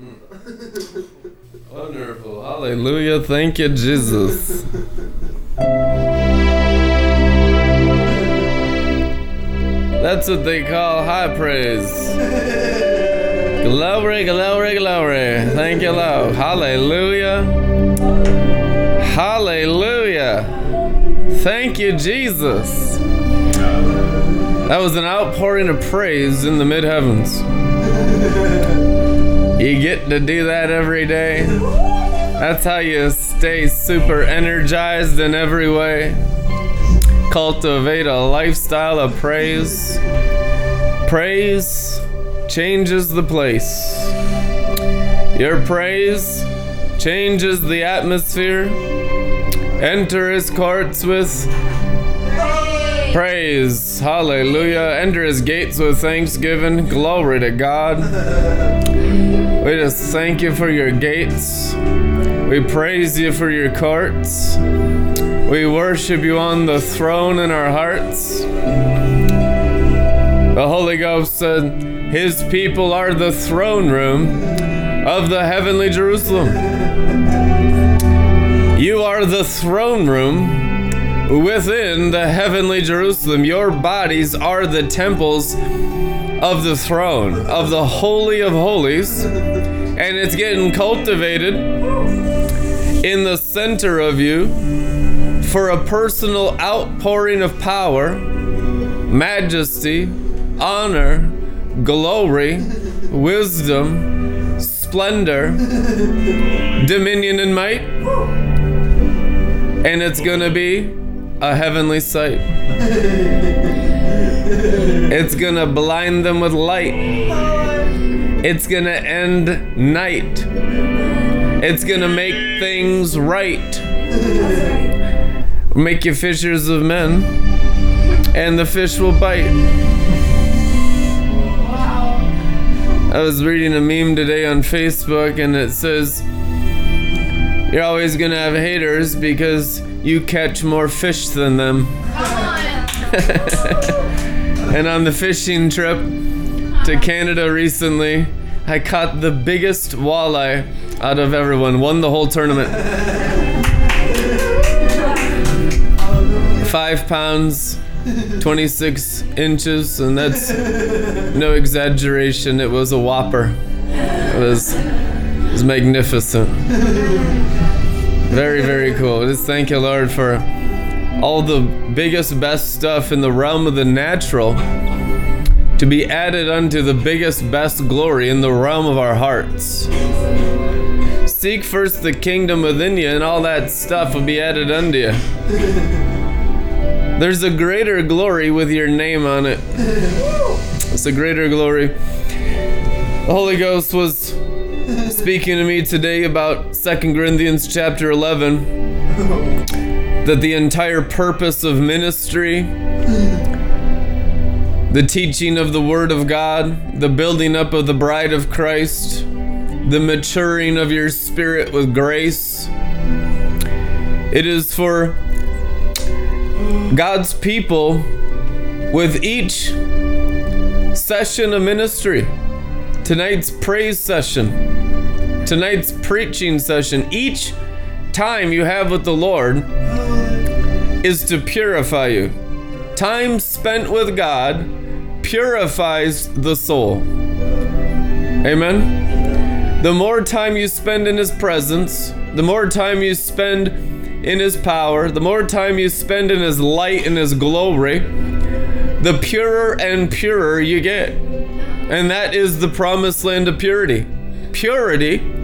Mm. Wonderful. Hallelujah. Thank you, Jesus. That's what they call high praise. Glory, glory, glory. Thank you, Lord. Hallelujah. Hallelujah. Thank you, Jesus. That was an outpouring of praise in the mid heavens. You get to do that every day. That's how you stay super energized in every way. Cultivate a lifestyle of praise. Praise changes the place. Your praise changes the atmosphere. Enter his courts with praise. Hallelujah. Enter his gates with thanksgiving. Glory to God. We just thank you for your gates. We praise you for your courts. We worship you on the throne in our hearts. The Holy Ghost said, His people are the throne room of the heavenly Jerusalem. You are the throne room within the heavenly Jerusalem. Your bodies are the temples of the throne, of the Holy of Holies, and it's getting cultivated in the center of you for a personal outpouring of power, majesty, honor, glory, wisdom, splendor, dominion, and might. And it's to be a heavenly sight. It's to blind them with light. It's to end night. It's to make things right. Make you fishers of men, and the fish will bite. I was reading a meme today on Facebook, and it says, You're always to have haters because you catch more fish than them. and on the fishing trip to Canada recently, I caught the biggest walleye out of everyone, won the whole tournament. Five pounds, 26 inches, and that's no exaggeration. It was a whopper. It was, it was magnificent. Very, very cool. Just thank you, Lord, for all the biggest, best stuff in the realm of the natural to be added unto the biggest, best glory in the realm of our hearts. Seek first the kingdom within you, and all that stuff will be added unto you. There's a greater glory with your name on it. It's a greater glory. The Holy Ghost was speaking to me today about 2 Corinthians chapter 11 that the entire purpose of ministry, the teaching of the Word of God, the building up of the bride of Christ, the maturing of your spirit with grace, it is for God's people with each session of ministry. Tonight's praise session, tonight's preaching session, each time you have with the Lord is to purify you. Time spent with God purifies the soul. Amen. The more time you spend in His presence, the more time you spend in His power, the more time you spend in His light and His glory, the purer and purer you get. And that is the promised land of purity. Purity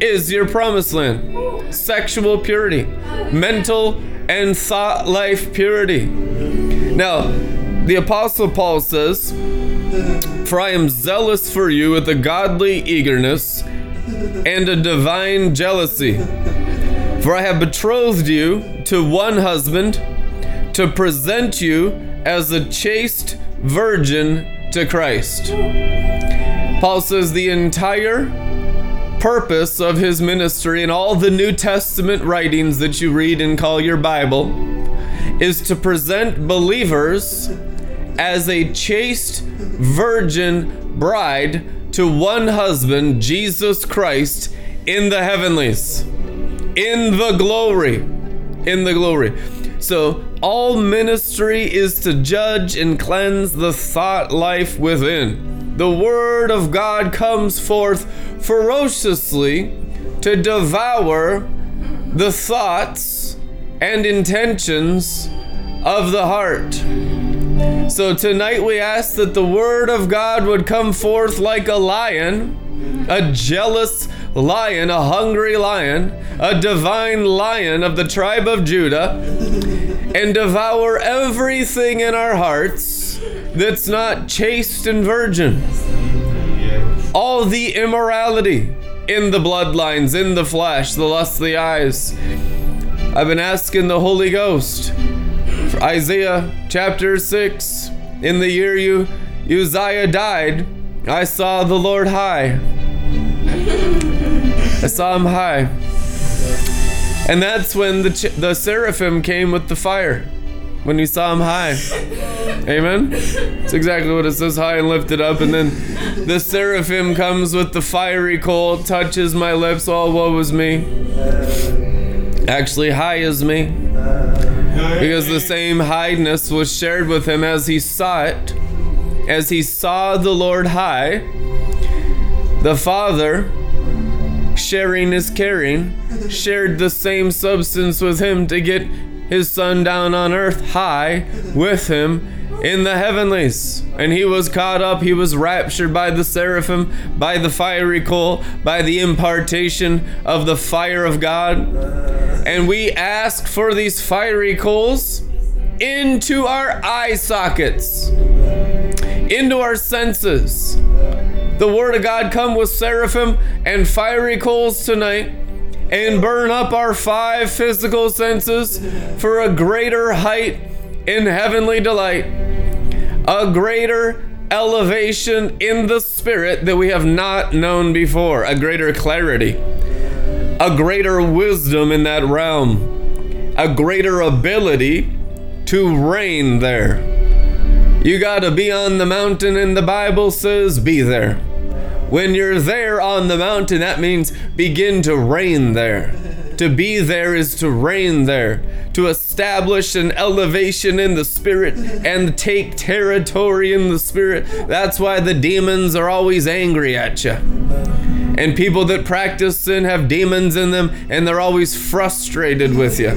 is your promised land. Sexual purity, mental and thought life purity. Now, the Apostle Paul says, For I am zealous for you with a godly eagerness and a divine jealousy. For I have betrothed you to one husband to present you as a chaste virgin to Christ. Paul says the entire purpose of his ministry and all the New Testament writings that you read and call your Bible is to present believers as a chaste virgin bride to one husband, Jesus Christ, in the heavenlies, in the glory, in the glory. So, all ministry is to judge and cleanse the thought life within. The Word of God comes forth ferociously to devour the thoughts and intentions of the heart. So tonight we ask that the Word of God would come forth like a lion, a jealous lion, a hungry lion, a divine lion of the tribe of Judah, and devour everything in our hearts that's not chaste and virgin. All the immorality in the bloodlines, in the flesh, the lust of the eyes. I've been asking the Holy Ghost. For Isaiah chapter 6. In the year you Uzziah died, I saw the Lord high. I saw him high. And that's when the, ch- the seraphim came with the fire. When you saw him high. Amen? It's exactly what it says high and lifted up. And then the seraphim comes with the fiery coal, touches my lips, all woe was me. Actually, high is me. Because the same highness was shared with him as he saw it. As he saw the Lord high, the Father, sharing is caring, shared the same substance with him to get his son down on earth high with him in the heavenlies. And he was caught up, he was raptured by the seraphim, by the fiery coal, by the impartation of the fire of God. And we ask for these fiery coals into our eye sockets, into our senses. The Word of God come with seraphim and fiery coals tonight and burn up our five physical senses for a greater height in heavenly delight, a greater elevation in the spirit that we have not known before, a greater clarity, a greater wisdom in that realm, a greater ability to reign there. You got to be on the mountain, and the Bible says, be there. When you're there on the mountain, that means begin to reign there. To be there is to reign there, to establish an elevation in the spirit and take territory in the spirit. That's why the demons are always angry at you. And people that practice sin have demons in them and they're always frustrated with you.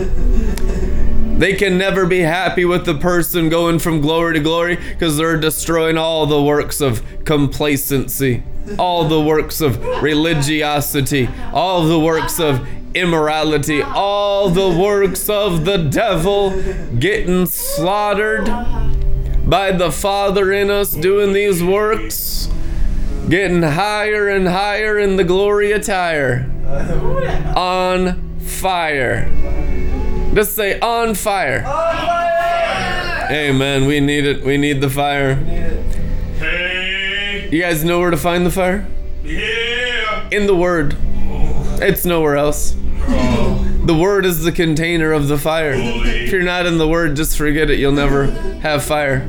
They can never be happy with the person going from glory to glory because they're destroying all the works of complacency, all the works of religiosity, all the works of immorality, all the works of the devil getting slaughtered by the Father in us doing these works, getting higher and higher in the glory attire, on fire. Just say on fire. On fire! Amen. We need it. We need the fire. You guys know where to find the fire? yeah. In the Word. It's nowhere else. The Word is the container of the fire. If you're not in the Word, just forget it. You'll never have fire.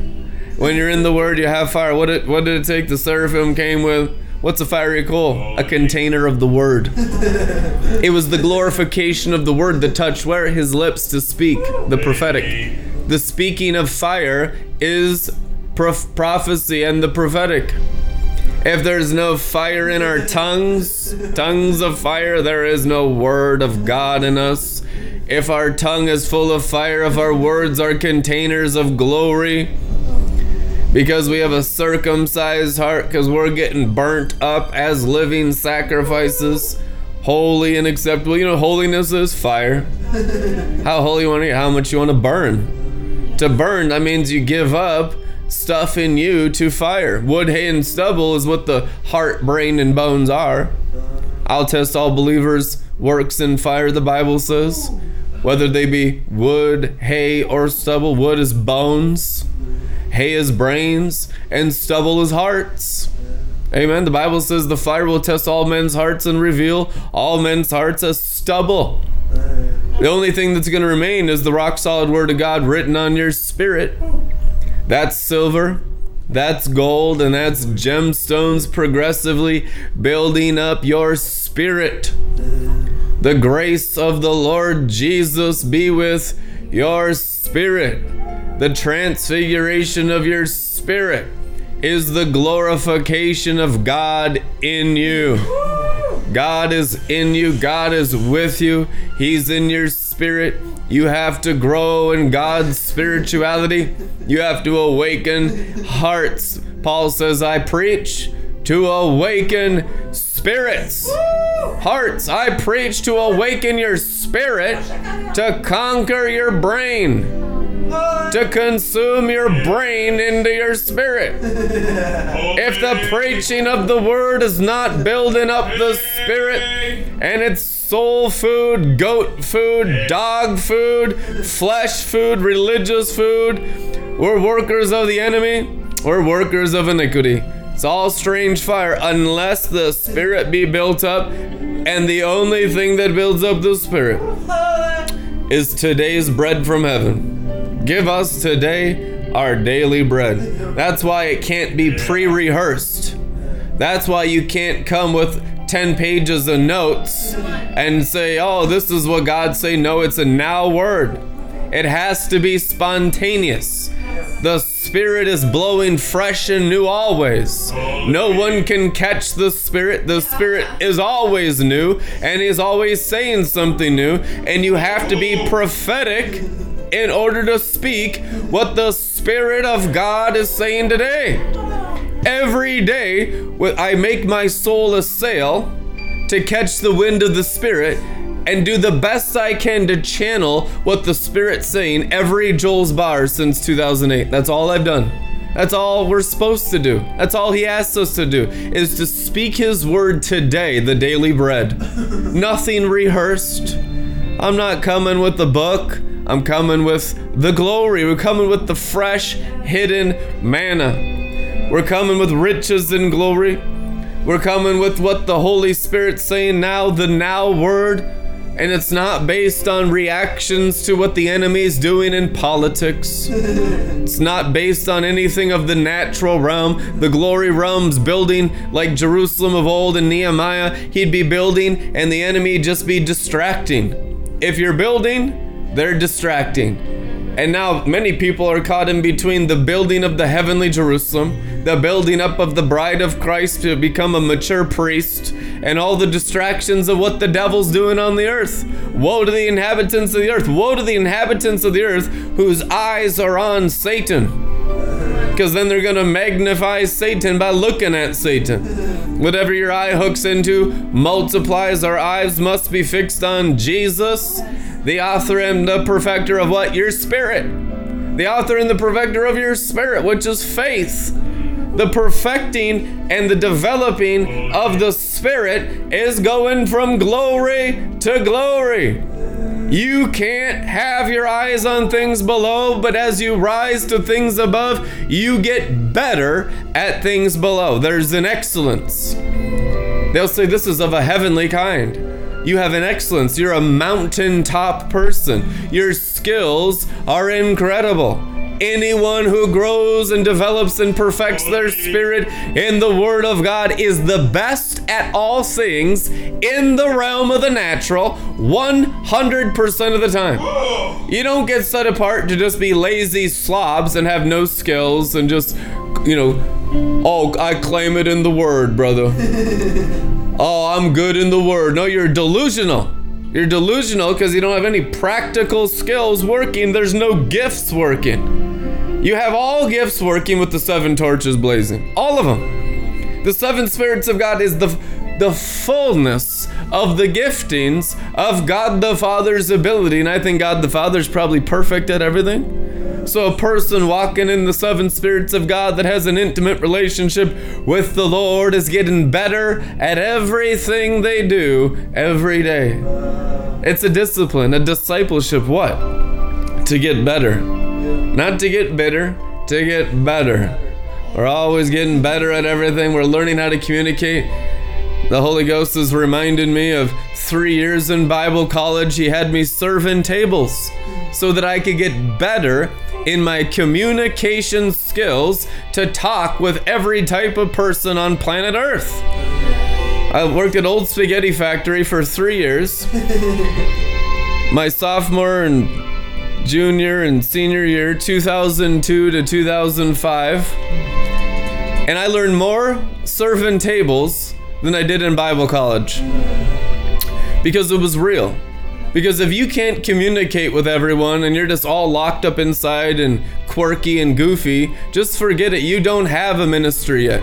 When you're in the Word, you have fire. What did, what did it take? The seraphim came with. What's a fiery coal? A container of the Word. It was the glorification of the Word that touched where? His lips to speak, the prophetic. The speaking of fire is prof- prophecy and the prophetic. If there's no fire in our tongues, tongues of fire, there is no word of God in us. If our tongue is full of fire, if our words are containers of glory, because we have a circumcised heart, because we're getting burnt up as living sacrifices, holy and acceptable. You know, holiness is fire. How holy you want to how much you want to burn. To burn, that means you give up stuff in you to fire. Wood, hay, and stubble is what the heart, brain, and bones are. I'll test all believers' works in fire, the Bible says. Whether they be wood, hay, or stubble, wood is bones, hay is brains, and stubble is hearts. Amen. The Bible says the fire will test all men's hearts and reveal all men's hearts as stubble. The only thing that's going to remain is the rock solid word of God written on your spirit. That's silver, That's gold and that's gemstones progressively building up your spirit. The grace of the Lord Jesus be with your spirit. The transfiguration of your spirit is the glorification of God in you. God is in you, God is with you, He's in your spirit. You have to grow in God's spirituality. You have to awaken hearts. Paul says, I preach to awaken spirits. Hearts, I preach to awaken your spirit, to conquer your brain, to consume your brain into your spirit. If the preaching of the word is not building up the spirit and it's soul food, goat food, dog food, flesh food, religious food. We're workers of the enemy. We're workers of iniquity. It's all strange fire unless the spirit be built up. And the only thing that builds up the spirit is today's bread from heaven. Give us today our daily bread. That's why it can't be pre rehearsed. That's why you can't come with 10 pages of notes and say, oh, this is what God say. No, it's a now word. It has to be spontaneous. The Spirit is blowing fresh and new always. No one can catch the Spirit. The Spirit is always new and is always saying something new. And you have to be prophetic in order to speak what the Spirit of God is saying today. Every day, I make my soul a sail to catch the wind of the Spirit and do the best I can to channel what the Spirit's saying every Joel's bar since 2008. That's all I've done. That's all we're supposed to do. That's all he asks us to do is to speak his word today, the daily bread. Nothing rehearsed. I'm not coming with the book. I'm coming with the glory. We're coming with the fresh, hidden manna. We're coming with riches and glory. We're coming with what the Holy Spirit's saying now, the now word. And it's not based on reactions to what the enemy's doing in politics. it's not based on anything of the natural realm. The glory realm's building like Jerusalem of old and Nehemiah. He'd be building and the enemy just be distracting. If you're building, they're distracting. And now many people are caught in between the building of the heavenly Jerusalem, the building up of the bride of Christ to become a mature priest, and all the distractions of what the devil's doing on the earth. Woe to the inhabitants of the earth! Woe to the inhabitants of the earth whose eyes are on Satan. Because then they're going to magnify Satan by looking at Satan. Whatever your eye hooks into multiplies. Our eyes must be fixed on Jesus the author and the perfecter of what? Your spirit. The author and the perfecter of your spirit, which is faith. The perfecting and the developing of the spirit is going from glory to glory. You can't have your eyes on things below, but as you rise to things above, you get better at things below. There's an excellence. They'll say this is of a heavenly kind. You have an excellence. You're a mountaintop person. Your skills are incredible. Anyone who grows and develops and perfects their spirit in the Word of God is the best at all things in the realm of the natural 100% of the time. You don't get set apart to just be lazy slobs and have no skills and just, you know, oh, I claim it in the Word, brother. oh, I'm good in the word. No, you're delusional. You're delusional because you don't have any practical skills working. There's no gifts working. You have all gifts working with the seven torches blazing. All of them. The seven spirits of God is the the fullness of the giftings of God the Father's ability. And I think God the Father's probably perfect at everything. So, a person walking in the seven spirits of God that has an intimate relationship with the Lord is getting better at everything they do every day. It's a discipline, a discipleship. What? To get better. Not to get bitter, to get better. We're always getting better at everything. We're learning how to communicate. The Holy Ghost is reminding me of three years in Bible college. He had me serving tables so that I could get better in my communication skills to talk with every type of person on planet Earth. I worked at Old Spaghetti Factory for three years. My sophomore and junior and senior year, 2002 to 2005. And I learned more serving tables than I did in Bible college. Because it was real. Because if you can't communicate with everyone and you're just all locked up inside and quirky and goofy, just forget it. You don't have a ministry yet.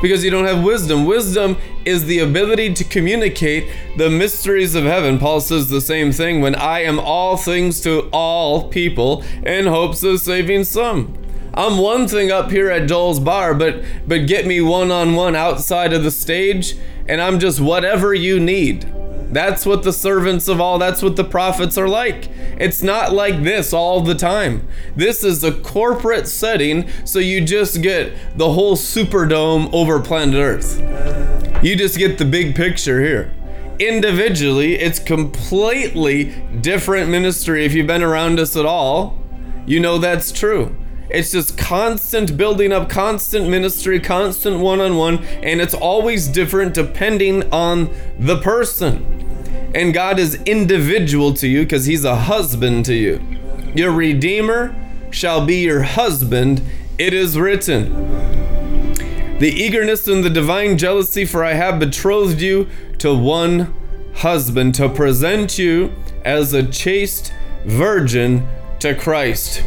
Because you don't have wisdom. Wisdom is the ability to communicate the mysteries of heaven. Paul says the same thing when I am all things to all people in hopes of saving some. I'm one thing up here at Joel's bar, but but get me one on one outside of the stage, and I'm just whatever you need. That's what the servants of all, that's what the prophets are like. It's not like this all the time. This is a corporate setting, so you just get the whole Superdome over planet Earth. You just get the big picture here. Individually, it's completely different ministry. If you've been around us at all, you know that's true. It's just constant building up, constant ministry, constant one on one, and it's always different depending on the person. And God is individual to you because He's a husband to you. Your Redeemer shall be your husband, it is written. The eagerness and the divine jealousy, for I have betrothed you to one husband to present you as a chaste virgin to Christ.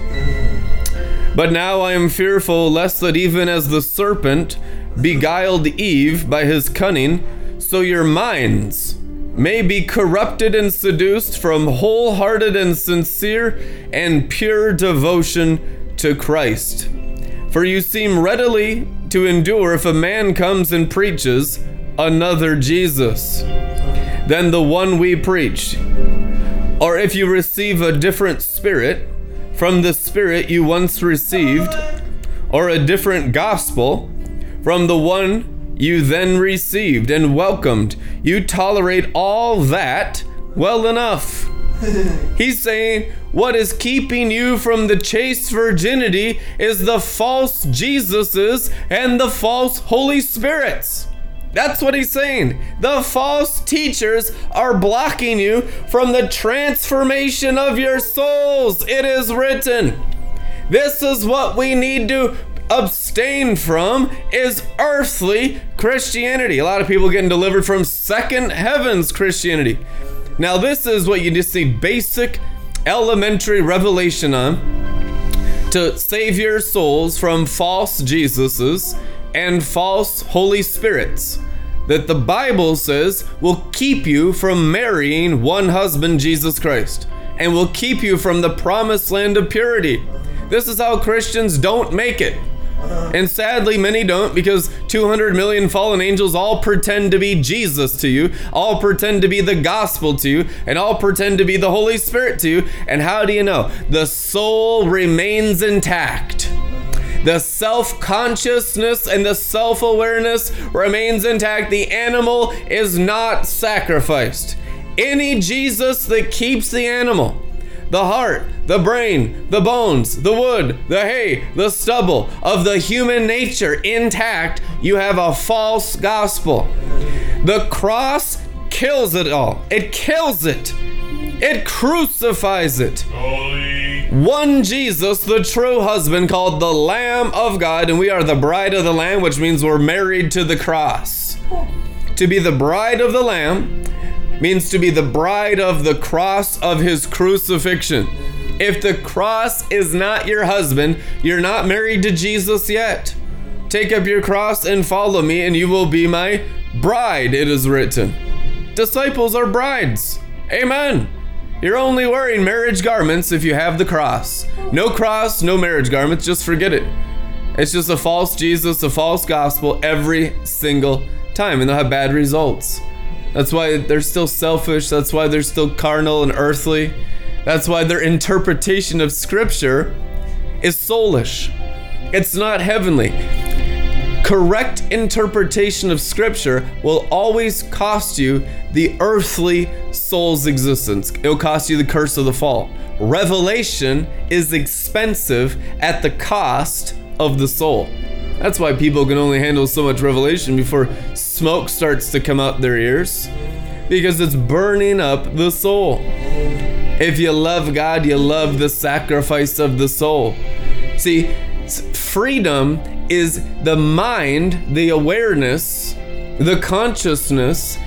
But now I am fearful lest that even as the serpent beguiled Eve by his cunning, so your minds may be corrupted and seduced from wholehearted and sincere and pure devotion to Christ. For you seem readily to endure if a man comes and preaches another Jesus than the one we preach. Or if you receive a different spirit from the spirit you once received, or a different gospel from the one you then received and welcomed. You tolerate all that well enough. He's saying, What is keeping you from the chaste virginity is the false Jesuses and the false Holy Spirits. That's what he's saying. The false teachers are blocking you from the transformation of your souls. It is written. This is what we need to abstain from is earthly Christianity. A lot of people getting delivered from second heavens Christianity. Now this is what you just need basic elementary revelation on to save your souls from false Jesuses and false Holy Spirits that the Bible says will keep you from marrying one husband, Jesus Christ, and will keep you from the promised land of purity. This is how Christians don't make it. And sadly, many don't because 200 million fallen angels all pretend to be Jesus to you, all pretend to be the gospel to you, and all pretend to be the Holy Spirit to you. And how do you know? The soul remains intact. The self consciousness and the self awareness remains intact. The animal is not sacrificed. Any Jesus that keeps the animal, the heart, the brain, the bones, the wood, the hay, the stubble of the human nature intact, you have a false gospel. The cross kills it all, it kills it, it crucifies it. One Jesus, the true husband, called the Lamb of God, and we are the bride of the Lamb, which means we're married to the cross. To be the bride of the Lamb means to be the bride of the cross of his crucifixion. If the cross is not your husband, you're not married to Jesus yet. Take up your cross and follow me, and you will be my bride, it is written. Disciples are brides. Amen. You're only wearing marriage garments if you have the cross. No cross, no marriage garments, just forget it. It's just a false Jesus, a false gospel every single time, and they'll have bad results. That's why they're still selfish, that's why they're still carnal and earthly. That's why their interpretation of scripture is soulish. It's not heavenly. Correct interpretation of scripture will always cost you the earthly soul's existence. It'll cost you the curse of the fall. Revelation is expensive at the cost of the soul. That's why people can only handle so much revelation before smoke starts to come out their ears because it's burning up the soul. If you love God, you love the sacrifice of the soul. See, freedom is the mind, the awareness, the consciousness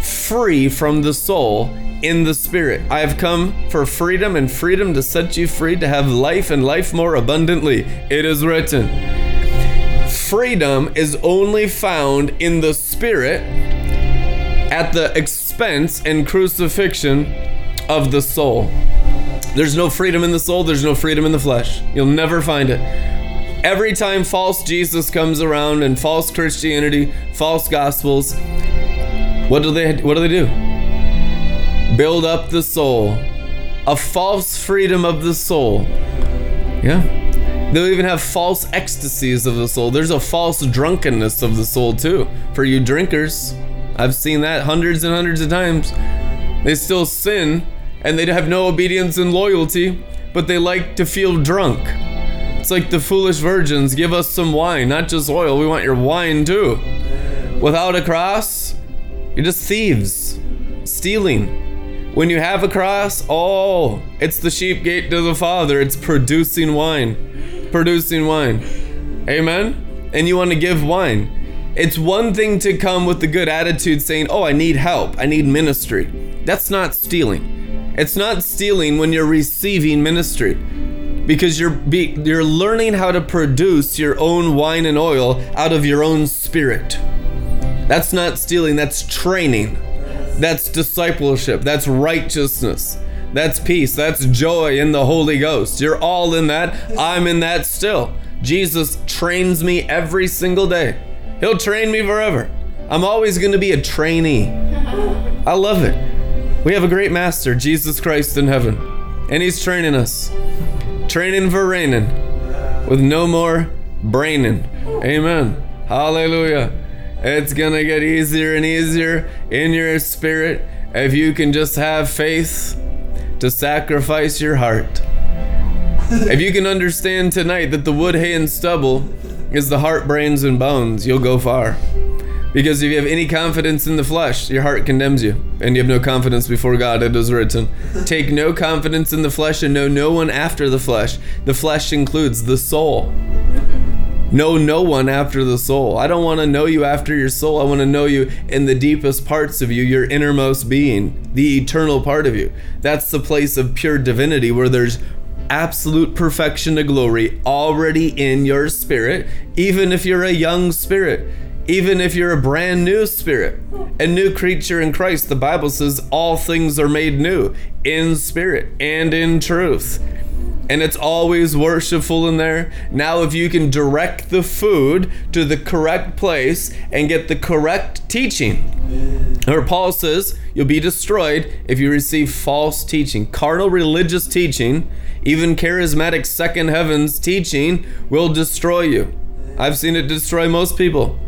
free from the soul in the spirit. I have come for freedom and freedom to set you free to have life and life more abundantly. It is written. Freedom is only found in the spirit at the expense and crucifixion of the soul. There's no freedom in the soul, there's no freedom in the flesh. You'll never find it. Every time false Jesus comes around and false Christianity, false gospels, what do they what do they do? Build up the soul. A false freedom of the soul. Yeah. They'll even have false ecstasies of the soul. There's a false drunkenness of the soul too. For you drinkers, I've seen that hundreds and hundreds of times. They still sin and they have no obedience and loyalty, but they like to feel drunk. It's like the foolish virgins give us some wine, not just oil. We want your wine too. Without a cross, you're just thieves, stealing. When you have a cross, oh, it's the sheep gate to the Father. It's producing wine, producing wine. Amen? And you want to give wine. It's one thing to come with the good attitude saying, Oh, I need help. I need ministry. That's not stealing. It's not stealing when you're receiving ministry because you're be, you're learning how to produce your own wine and oil out of your own spirit. That's not stealing, that's training. That's discipleship, that's righteousness. That's peace, that's joy in the Holy Ghost. You're all in that. I'm in that still. Jesus trains me every single day. He'll train me forever. I'm always going to be a trainee. I love it. We have a great master, Jesus Christ in heaven, and he's training us training for reigning with no more braining. Amen. Hallelujah. It's going to get easier and easier in your spirit if you can just have faith to sacrifice your heart. if you can understand tonight that the wood, hay, and stubble is the heart, brains, and bones, you'll go far. Because if you have any confidence in the flesh, your heart condemns you, and you have no confidence before God. It is written, Take no confidence in the flesh and know no one after the flesh. The flesh includes the soul. Know no one after the soul. I don't want to know you after your soul. I want to know you in the deepest parts of you, your innermost being, the eternal part of you. That's the place of pure divinity where there's absolute perfection to glory already in your spirit, even if you're a young spirit even if you're a brand new spirit, a new creature in Christ, the Bible says all things are made new in spirit and in truth. And it's always worshipful in there. Now, if you can direct the food to the correct place and get the correct teaching, or Paul says, you'll be destroyed if you receive false teaching. Carnal religious teaching, even charismatic second heavens teaching, will destroy you. I've seen it destroy most people.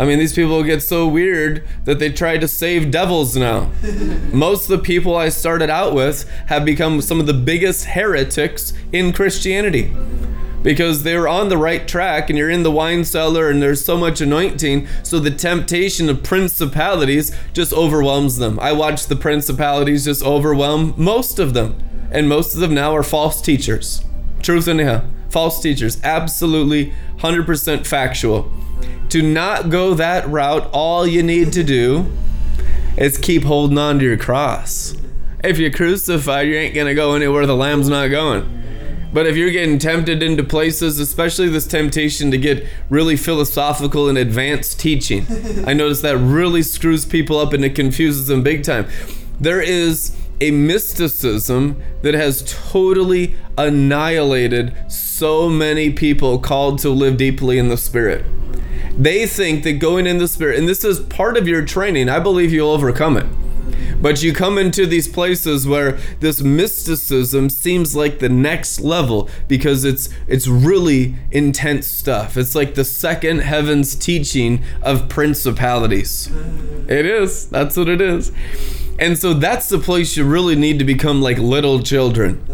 I mean, these people get so weird that they try to save devils now. Most of the people I started out with have become some of the biggest heretics in Christianity. Because they were on the right track and you're in the wine cellar and there's so much anointing so the temptation of principalities just overwhelms them. I watch the principalities just overwhelm most of them. And most of them now are false teachers. Truth anyhow false teachers. Absolutely 100% factual to not go that route, all you need to do is keep holding on to your cross. If you're crucified, you ain't gonna go anywhere the lamb's not going. But if you're getting tempted into places, especially this temptation to get really philosophical and advanced teaching, I notice that really screws people up and it confuses them big time. There is a mysticism that has totally annihilated so many people called to live deeply in the spirit. They think that going in the spirit, and this is part of your training, I believe you'll overcome it. But you come into these places where this mysticism seems like the next level because it's it's really intense stuff. It's like the second heavens teaching of principalities. It is. That's what it is. And so that's the place you really need to become like little children.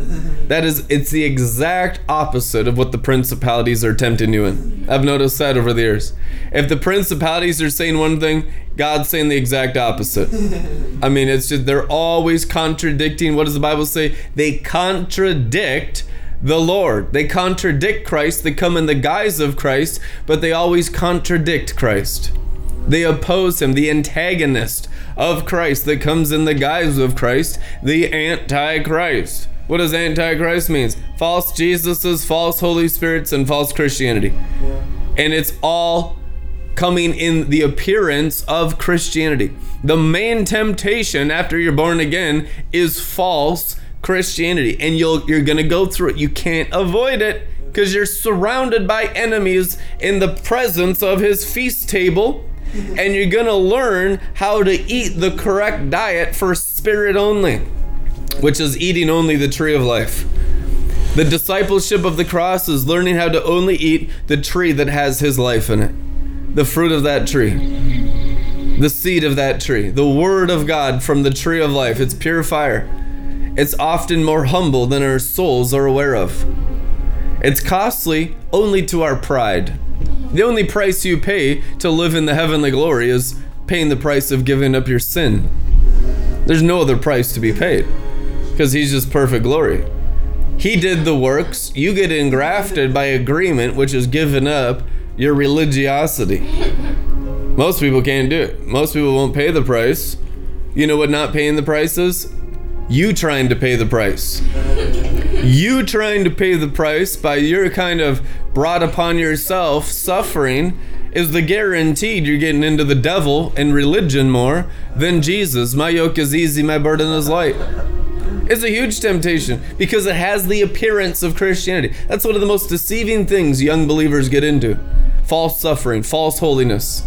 That is, it's the exact opposite of what the principalities are tempting you in. I've noticed that over the years. If the principalities are saying one thing, God's saying the exact opposite. I mean, it's just, they're always contradicting. What does the Bible say? They contradict the Lord. They contradict Christ. They come in the guise of Christ, but they always contradict Christ. They oppose him, the antagonist of Christ that comes in the guise of Christ, the Antichrist. What does Antichrist means? False Jesuses, false Holy Spirits, and false Christianity. Yeah. And it's all coming in the appearance of Christianity. The main temptation after you're born again is false Christianity, and you'll you're gonna go through it. You can't avoid it because you're surrounded by enemies in the presence of his feast table Mm-hmm. and you're going to learn how to eat the correct diet for spirit only, which is eating only the tree of life. The discipleship of the cross is learning how to only eat the tree that has his life in it, the fruit of that tree, the seed of that tree, the word of God from the tree of life. It's pure fire. It's often more humble than our souls are aware of. It's costly only to our pride. The only price you pay to live in the heavenly glory is paying the price of giving up your sin. There's no other price to be paid because he's just perfect glory. He did the works, you get engrafted by agreement, which is giving up your religiosity. Most people can't do it. Most people won't pay the price. You know what not paying the price is? You trying to pay the price. You trying to pay the price by your kind of brought upon yourself suffering is the guaranteed you're getting into the devil and religion more than Jesus. My yoke is easy, my burden is light. It's a huge temptation because it has the appearance of Christianity. That's one of the most deceiving things young believers get into false suffering, false holiness.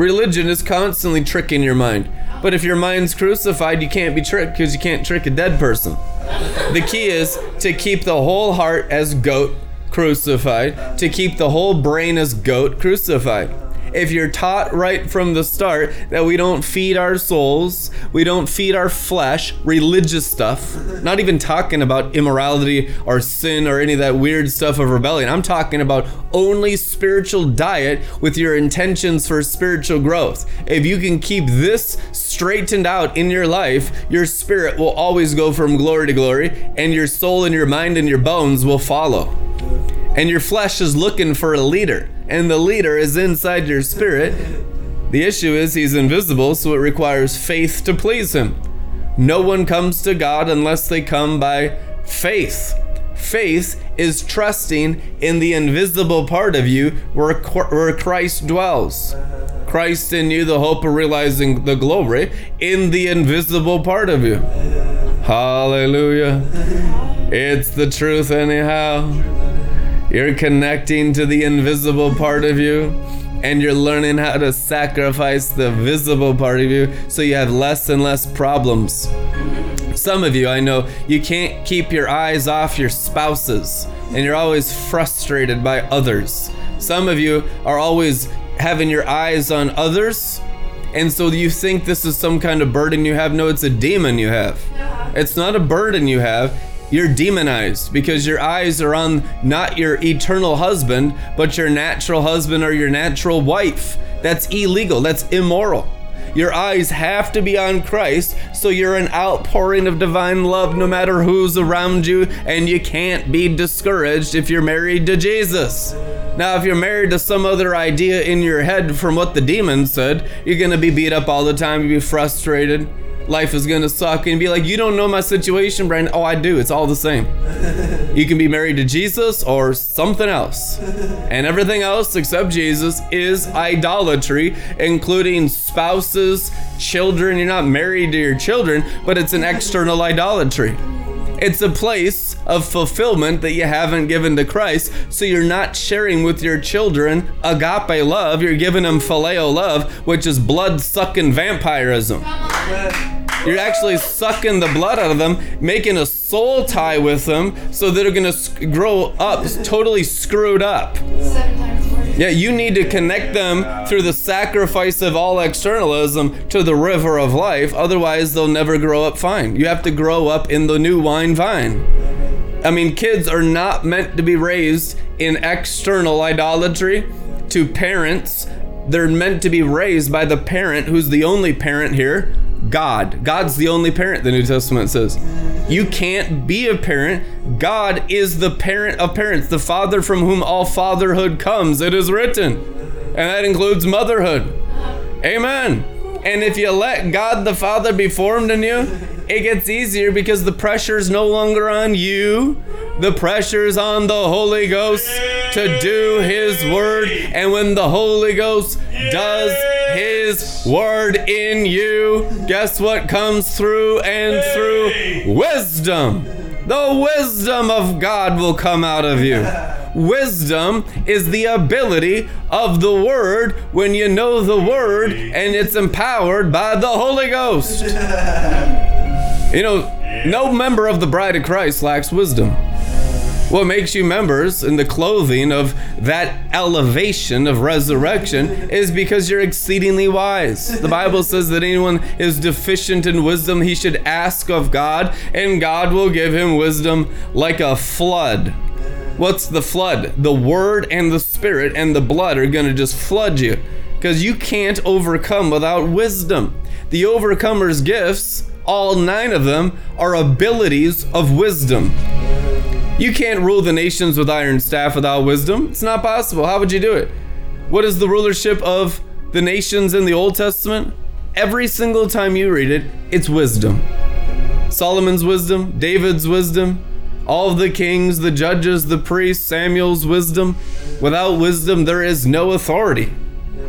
Religion is constantly tricking your mind. But if your mind's crucified, you can't be tricked because you can't trick a dead person. The key is to keep the whole heart as goat crucified, to keep the whole brain as goat crucified. If you're taught right from the start that we don't feed our souls, we don't feed our flesh religious stuff, not even talking about immorality or sin or any of that weird stuff of rebellion. I'm talking about only spiritual diet with your intentions for spiritual growth. If you can keep this straightened out in your life, your spirit will always go from glory to glory, and your soul and your mind and your bones will follow and your flesh is looking for a leader, and the leader is inside your spirit. The issue is he's invisible, so it requires faith to please him. No one comes to God unless they come by faith. Faith is trusting in the invisible part of you where, where Christ dwells. Christ in you, the hope of realizing the glory in the invisible part of you. Hallelujah. It's the truth, anyhow. You're connecting to the invisible part of you and you're learning how to sacrifice the visible part of you so you have less and less problems. Some of you, I know, you can't keep your eyes off your spouses and you're always frustrated by others. Some of you are always having your eyes on others and so you think this is some kind of burden you have. No, it's a demon you have. It's not a burden you have you're demonized because your eyes are on not your eternal husband, but your natural husband or your natural wife. That's illegal, that's immoral. Your eyes have to be on Christ, so you're an outpouring of divine love no matter who's around you, and you can't be discouraged if you're married to Jesus. Now, if you're married to some other idea in your head from what the demon said, you're gonna be beat up all the time, you'll be frustrated life is gonna suck and be like, you don't know my situation, Brandon. Oh, I do. It's all the same. you can be married to Jesus or something else. And everything else except Jesus is idolatry, including spouses, children. You're not married to your children, but it's an external idolatry. It's a place of fulfillment that you haven't given to Christ, so you're not sharing with your children agape love. You're giving them phileo love, which is blood sucking vampirism. You're actually sucking the blood out of them, making a soul tie with them so they're to grow up totally screwed up. Yeah, you need to connect them through the sacrifice of all externalism to the river of life. Otherwise, they'll never grow up fine. You have to grow up in the new wine vine. I mean, kids are not meant to be raised in external idolatry to parents. They're meant to be raised by the parent who's the only parent here God. God's the only parent, the New Testament says. You can't be a parent. God is the parent of parents, the father from whom all fatherhood comes. It is written. And that includes motherhood. Amen. And if you let God the Father be formed in you, it gets easier because the pressure's no longer on you. The pressure's on the Holy Ghost to do His word. And when the Holy Ghost does His word in you, guess what comes through and through? Wisdom. The wisdom of God will come out of you. Wisdom is the ability of the Word when you know the Word and it's empowered by the Holy Ghost. You know, no member of the bride of Christ lacks wisdom. What makes you members in the clothing of that elevation of resurrection is because you're exceedingly wise. The Bible says that anyone is deficient in wisdom, he should ask of God, and God will give him wisdom like a flood. What's the flood? The Word and the Spirit and the blood are going to just flood you because you can't overcome without wisdom. The overcomer's gifts, all nine of them, are abilities of wisdom. You can't rule the nations with iron staff without wisdom. It's not possible. How would you do it? What is the rulership of the nations in the Old Testament? Every single time you read it, it's wisdom. Solomon's wisdom, David's wisdom, all the kings, the judges, the priests, Samuel's wisdom. Without wisdom, there is no authority.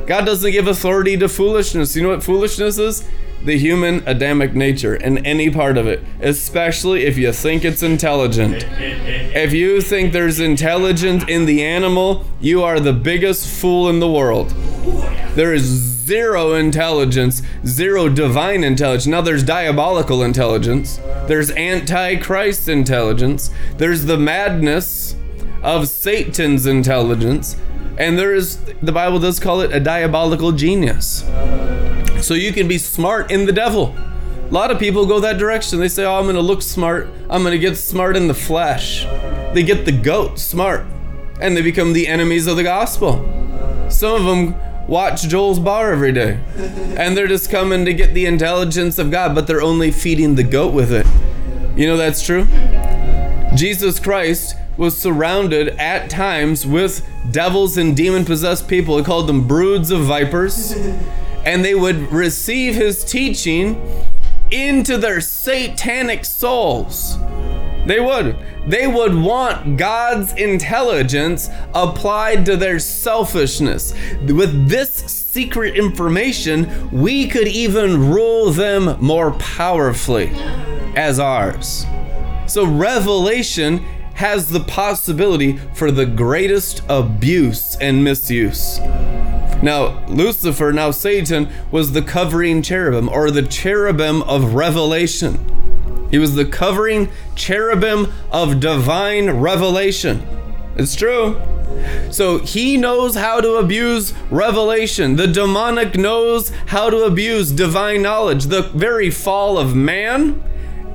God doesn't give authority to foolishness. You know what foolishness is? The human Adamic nature in any part of it, especially if you think it's intelligent. If you think there's intelligence in the animal, you are the biggest fool in the world. There is zero intelligence, zero divine intelligence. Now there's diabolical intelligence, there's antichrist intelligence, there's the madness of Satan's intelligence, and there is the Bible does call it a diabolical genius. So you can be smart in the devil. A lot of people go that direction. They say, "Oh, I'm going to look smart. I'm going to get smart in the flesh." They get the goat smart, and they become the enemies of the gospel. Some of them watch Joel's bar every day, and they're just coming to get the intelligence of God, but they're only feeding the goat with it. You know that's true? Jesus Christ was surrounded at times with devils and demon possessed people. He called them broods of vipers. And they would receive his teaching into their satanic souls. They would. They would want God's intelligence applied to their selfishness. With this secret information, we could even rule them more powerfully as ours. So, revelation has the possibility for the greatest abuse and misuse. Now, Lucifer, now Satan, was the covering cherubim or the cherubim of revelation. He was the covering cherubim of divine revelation. It's true. So he knows how to abuse revelation. The demonic knows how to abuse divine knowledge. The very fall of man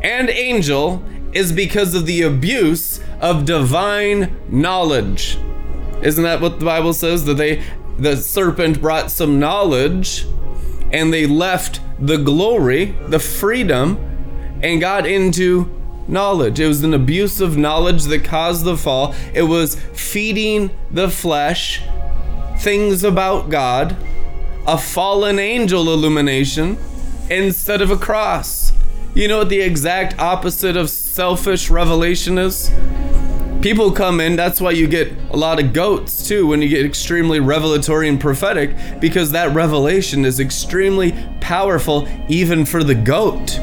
and angel is because of the abuse of divine knowledge. Isn't that what the Bible says? That they the serpent brought some knowledge and they left the glory, the freedom, and got into knowledge. It was an abuse of knowledge that caused the fall. It was feeding the flesh things about God, a fallen angel illumination instead of a cross. You know what the exact opposite of selfish revelation is? People come in, that's why you get a lot of goats too when you get extremely revelatory and prophetic, because that revelation is extremely powerful even for the goat.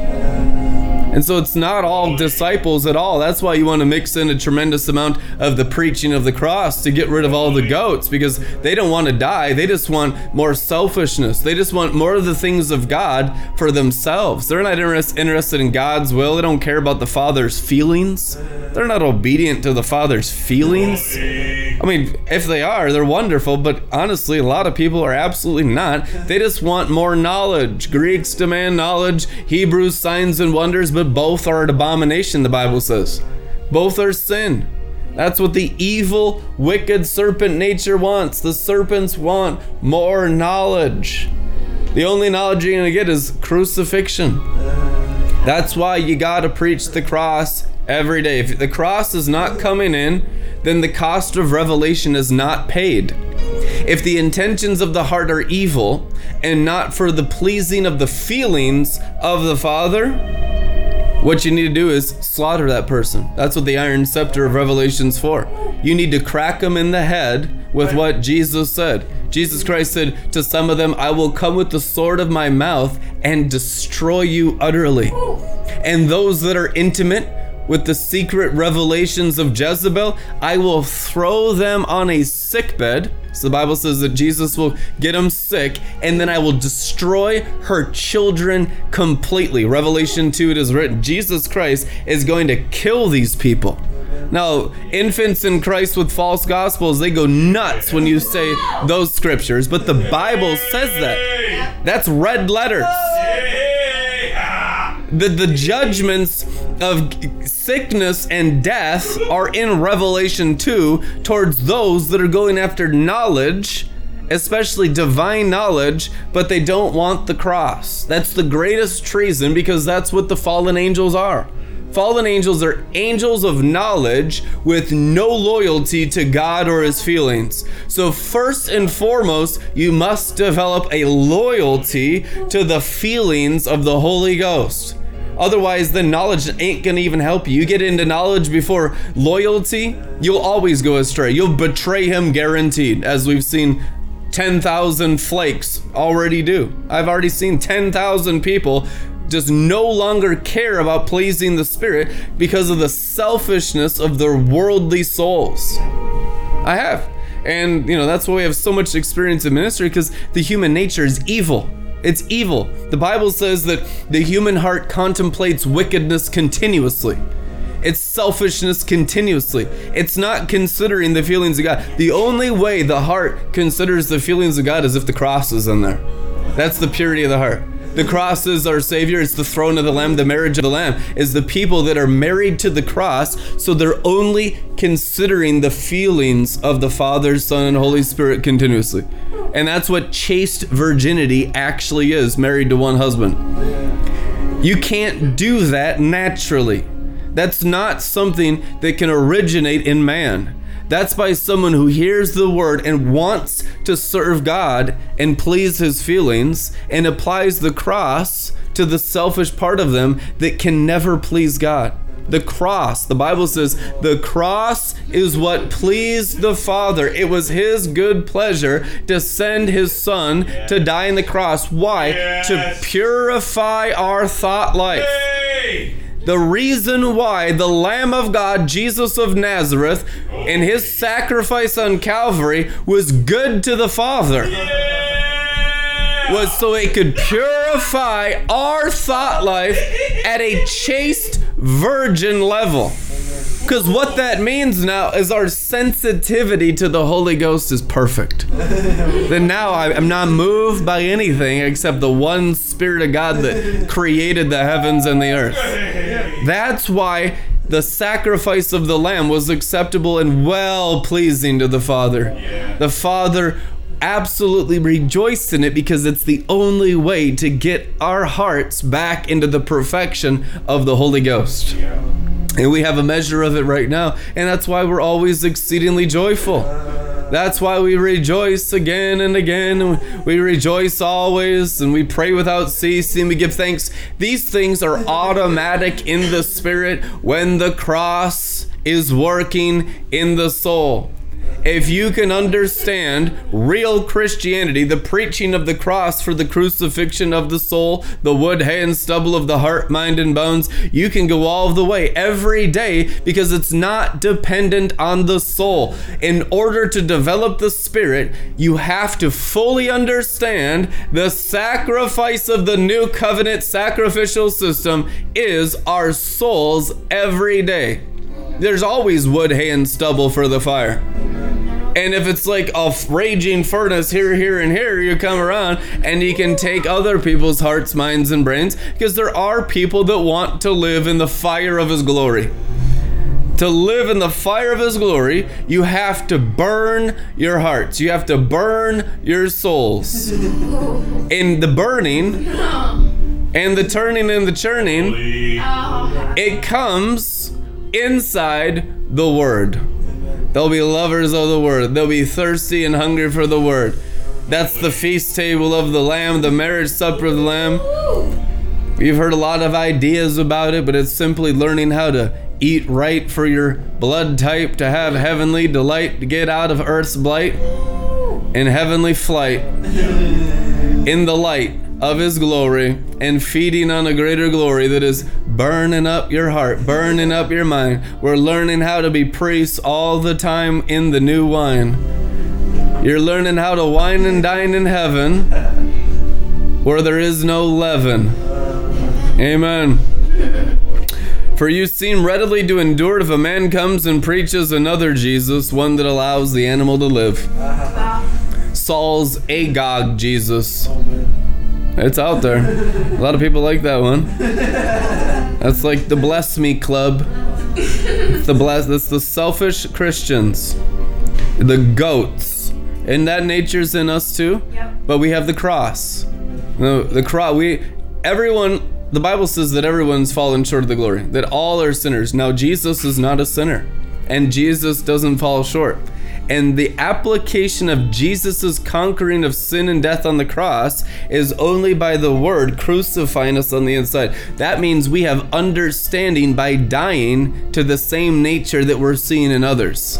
And so it's not all disciples at all. That's why you want to mix in a tremendous amount of the preaching of the cross to get rid of all the goats because they don't want to die. They just want more selfishness. They just want more of the things of God for themselves. They're not interest, interested in God's will. They don't care about the Father's feelings. They're not obedient to the Father's feelings. I mean, if they are, they're wonderful, but honestly, a lot of people are absolutely not. They just want more knowledge. Greeks demand knowledge, Hebrews signs and wonders, but both are an abomination, the Bible says. Both are sin. That's what the evil, wicked serpent nature wants. The serpents want more knowledge. The only knowledge you're going to get is crucifixion. That's why you got to preach the cross every day. If the cross is not coming in, then the cost of revelation is not paid. If the intentions of the heart are evil and not for the pleasing of the feelings of the Father, what you need to do is slaughter that person. That's what the iron scepter of Revelation's for. You need to crack them in the head with what Jesus said. Jesus Christ said to some of them, I will come with the sword of my mouth and destroy you utterly. And those that are intimate with the secret revelations of Jezebel, I will throw them on a sickbed. So the Bible says that Jesus will get them sick, and then I will destroy her children completely. Revelation 2, it is written Jesus Christ is going to kill these people. Now, infants in Christ with false gospels, they go nuts when you say those scriptures, but the Bible says that. That's red letters the, the judgments of sickness and death are in Revelation 2 towards those that are going after knowledge, especially divine knowledge, but they don't want the cross. That's the greatest treason because that's what the fallen angels are. Fallen angels are angels of knowledge with no loyalty to God or his feelings. So, first and foremost, you must develop a loyalty to the feelings of the Holy Ghost. Otherwise, the knowledge ain't gonna even help you. You get into knowledge before loyalty, you'll always go astray. You'll betray him guaranteed, as we've seen 10,000 flakes already do. I've already seen 10,000 people just no longer care about pleasing the Spirit because of the selfishness of their worldly souls. I have. And, you know, that's why we have so much experience in ministry because the human nature is evil. It's evil. The Bible says that the human heart contemplates wickedness continuously. It's selfishness continuously. It's not considering the feelings of God. The only way the heart considers the feelings of God is if the cross is in there. That's the purity of the heart. The cross is our Savior. It's the throne of the Lamb. The marriage of the Lamb is the people that are married to the cross. So they're only considering the feelings of the Father, Son, and Holy Spirit continuously. And that's what chaste virginity actually is married to one husband. You can't do that naturally. That's not something that can originate in man. That's by someone who hears the word and wants to serve God and please his feelings and applies the cross to the selfish part of them that can never please God. The cross, the Bible says, the cross is what pleased the Father. It was His good pleasure to send His Son to die on the cross. Why? Yes. To purify our thought life. Hey the reason why the Lamb of God, Jesus of Nazareth, in his sacrifice on Calvary was good to the Father. Was so it could purify our thought life at a chaste virgin level. Because what that means now is our sensitivity to the Holy Ghost is perfect. then now I, am not moved by anything except the one Spirit of God that created the heavens and the earth. That's why the sacrifice of the Lamb was acceptable and well pleasing to the Father. The Father absolutely rejoiced in it because it's the only way to get our hearts back into the perfection of the Holy Ghost. And we have a measure of it right now. And that's why we're always exceedingly joyful. That's why we rejoice again and again. We rejoice always and we pray without ceasing. We give thanks. These things are automatic in the spirit when the cross is working in the soul. If you can understand real Christianity, the preaching of the cross for the crucifixion of the soul, the wood, hay, and stubble of the heart, mind, and bones, you can go all the way every day because it's not dependent on the soul. In order to develop the spirit, you have to fully understand the sacrifice of the new covenant sacrificial system is our souls every day. There's always wood, hay, and stubble for the fire. And if it's like a raging furnace here, here, and here, you come around and you can take other people's hearts, minds, and brains because there are people that want to live in the fire of His glory. To live in the fire of His glory, you have to burn your hearts. You have to burn your souls. In the burning and the turning and the churning, oh. it comes inside the Word. They'll be lovers of the word. They'll be thirsty and hungry for the word. That's the feast table of the Lamb, the marriage supper of the Lamb. You've heard a lot of ideas about it, but it's simply learning how to eat right for your blood type, to have heavenly delight, to get out of earth's blight in heavenly flight in the light of his glory and feeding on a greater glory that is burning up your heart, burning up your mind. We're learning how to be priests all the time in the new wine. You're learning how to wine and dine in heaven where there is no leaven. Amen. For you seem readily to endure if a man comes and preaches another Jesus, one that allows the animal to live. Saul's Agag Jesus. It's out there. A lot of people like that one. That's like the bless me club. It's the bless. That's the selfish Christians, the goats, and that nature's in us too. Yep. But we have the cross. The, the cross. We everyone. The Bible says that everyone's fallen short of the glory. That all are sinners. Now Jesus is not a sinner, and Jesus doesn't fall short and the application of Jesus' conquering of sin and death on the cross is only by the word crucifying us on the inside. That means we have understanding by dying to the same nature that we're seeing in others.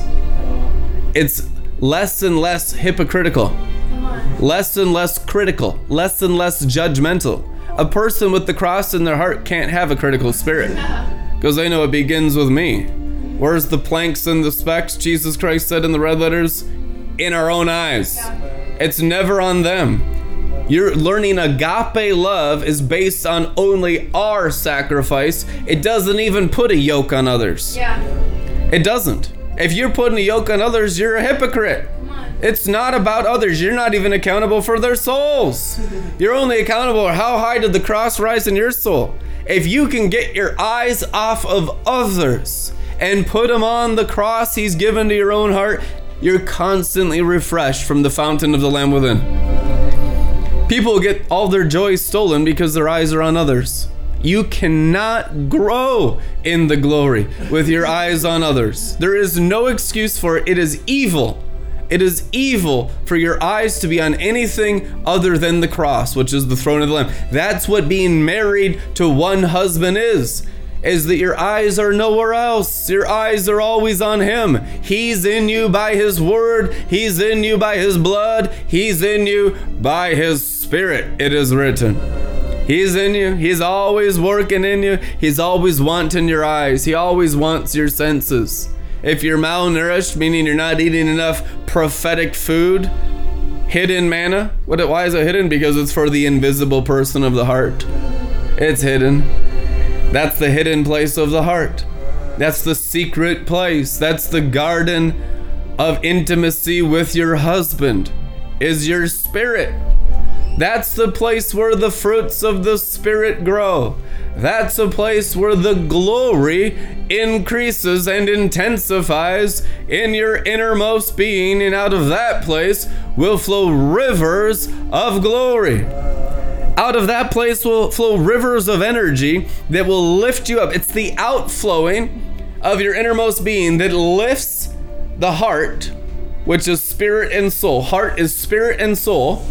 It's less and less hypocritical, less and less critical, less and less judgmental. A person with the cross in their heart can't have a critical spirit because they know it begins with me. Where's the planks and the specks? Jesus Christ said in the red letters, in our own eyes. It's never on them. You're learning agape love is based on only our sacrifice. It doesn't even put a yoke on others. Yeah. It doesn't. If you're putting a yoke on others, you're a hypocrite. It's not about others. You're not even accountable for their souls. You're only accountable for how high did the cross rise in your soul. If you can get your eyes off of others and put him on the cross he's given to your own heart, you're constantly refreshed from the fountain of the Lamb within. People get all their joy stolen because their eyes are on others. You cannot grow in the glory with your eyes on others. There is no excuse for it. It is evil. It is evil for your eyes to be on anything other than the cross, which is the throne of the Lamb. That's what being married to one husband is. Is that your eyes are nowhere else. Your eyes are always on Him. He's in you by His word. He's in you by His blood. He's in you by His Spirit. It is written. He's in you. He's always working in you. He's always wanting your eyes. He always wants your senses. If you're malnourished, meaning you're not eating enough prophetic food, hidden manna, what, why is it hidden? Because it's for the invisible person of the heart. It's hidden. That's the hidden place of the heart. That's the secret place. That's the garden of intimacy with your husband, is your spirit. That's the place where the fruits of the Spirit grow. That's a place where the glory increases and intensifies in your innermost being, and out of that place will flow rivers of glory. Out of that place will flow rivers of energy that will lift you up. It's the outflowing of your innermost being that lifts the heart, which is spirit and soul. Heart is spirit and soul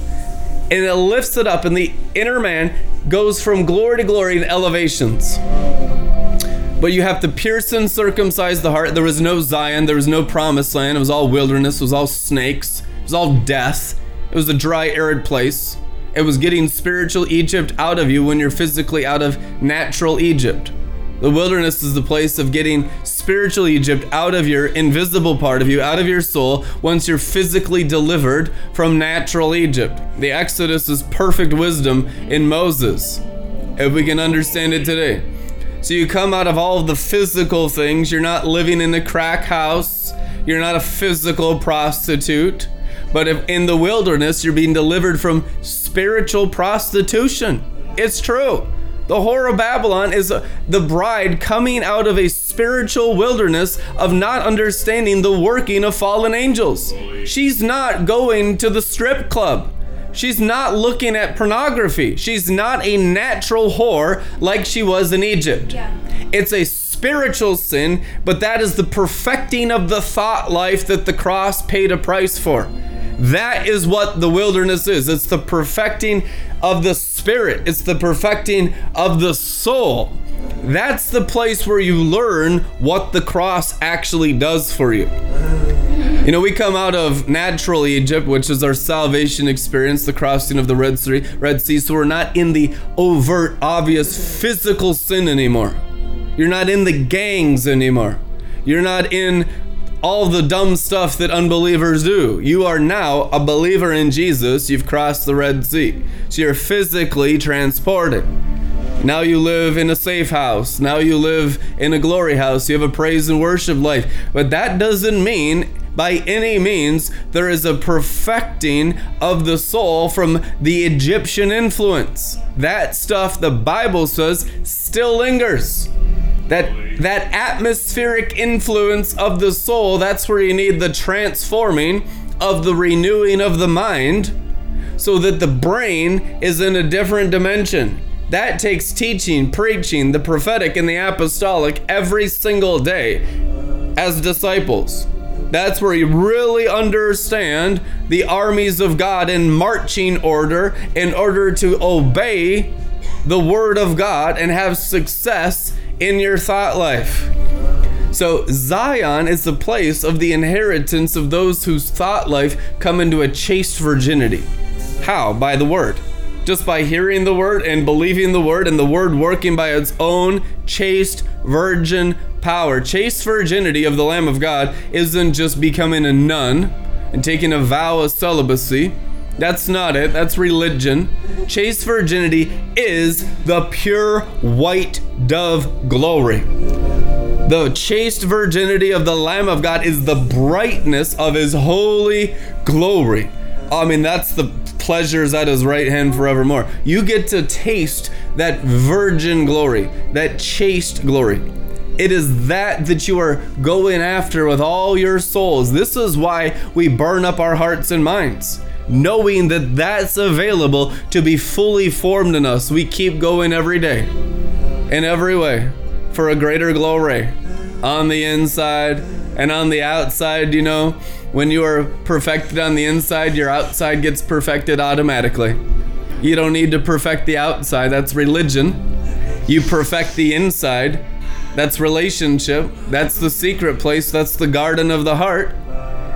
and it lifts it up, and the inner man goes from glory to glory in elevations. But you have to pierce and circumcise the heart. There was no Zion, there was no promised land. It was all wilderness, it was all snakes, it was all death. It was a dry, arid place. It was getting spiritual Egypt out of you when you're physically out of natural Egypt. The wilderness is the place of getting spiritual Egypt out of your invisible part of you, out of your soul, once you're physically delivered from natural Egypt. The Exodus is perfect wisdom in Moses, if we can understand it today. So you come out of all of the physical things. You're not living in a crack house. You're not a physical prostitute. But if in the wilderness, you're being delivered from spiritual prostitution. It's true. The whore of Babylon is the bride coming out of a spiritual wilderness of not understanding the working of fallen angels. She's not going to the strip club. She's not looking at pornography. She's not a natural whore like she was in Egypt. Yeah. It's a spiritual sin, but that is the perfecting of the thought life that the cross paid a price for. That is what the wilderness is. It's the perfecting of the spirit, it's the perfecting of the soul. That's the place where you learn what the cross actually does for you. You know, we come out of natural Egypt, which is our salvation experience, the crossing of the Red Sea, Red Sea. So we're not in the overt, obvious physical sin anymore. You're not in the gangs anymore. You're not in all the dumb stuff that unbelievers do. You are now a believer in Jesus. You've crossed the Red Sea. So you're physically transported. Now you live in a safe house. Now you live in a glory house. You have a praise and worship life. But that doesn't mean by any means there is a perfecting of the soul from the Egyptian influence. That stuff the Bible says still lingers that that atmospheric influence of the soul that's where you need the transforming of the renewing of the mind so that the brain is in a different dimension. That takes teaching preaching the prophetic and the apostolic every single day as disciples. That's where you really understand the armies of God in marching order in order to obey the word of God and have success in your thought life. So, Zion is the place of the inheritance of those whose thought life come into a chaste virginity. How? By the word. Just by hearing the word and believing the word, and the word working by its own chaste virgin power. Chaste virginity of the Lamb of God isn't just becoming a nun and taking a vow of celibacy. That's not it. That's religion. Chaste virginity is the pure white dove glory. The chaste virginity of the Lamb of God is the brightness of his holy glory. I mean, that's the pleasures at his right hand forevermore. You get to taste that virgin glory, that chaste glory. It is that that you are going after with all your souls. This is why we burn up our hearts and minds knowing that that's available to be fully formed in us. We keep going every day in every way for a greater glory on the inside and on the outside. You know, when you are perfected on the inside, your outside gets perfected automatically. You don't need to perfect the outside, that's religion. You perfect the inside, that's relationship. That's the secret place, that's the garden of the heart.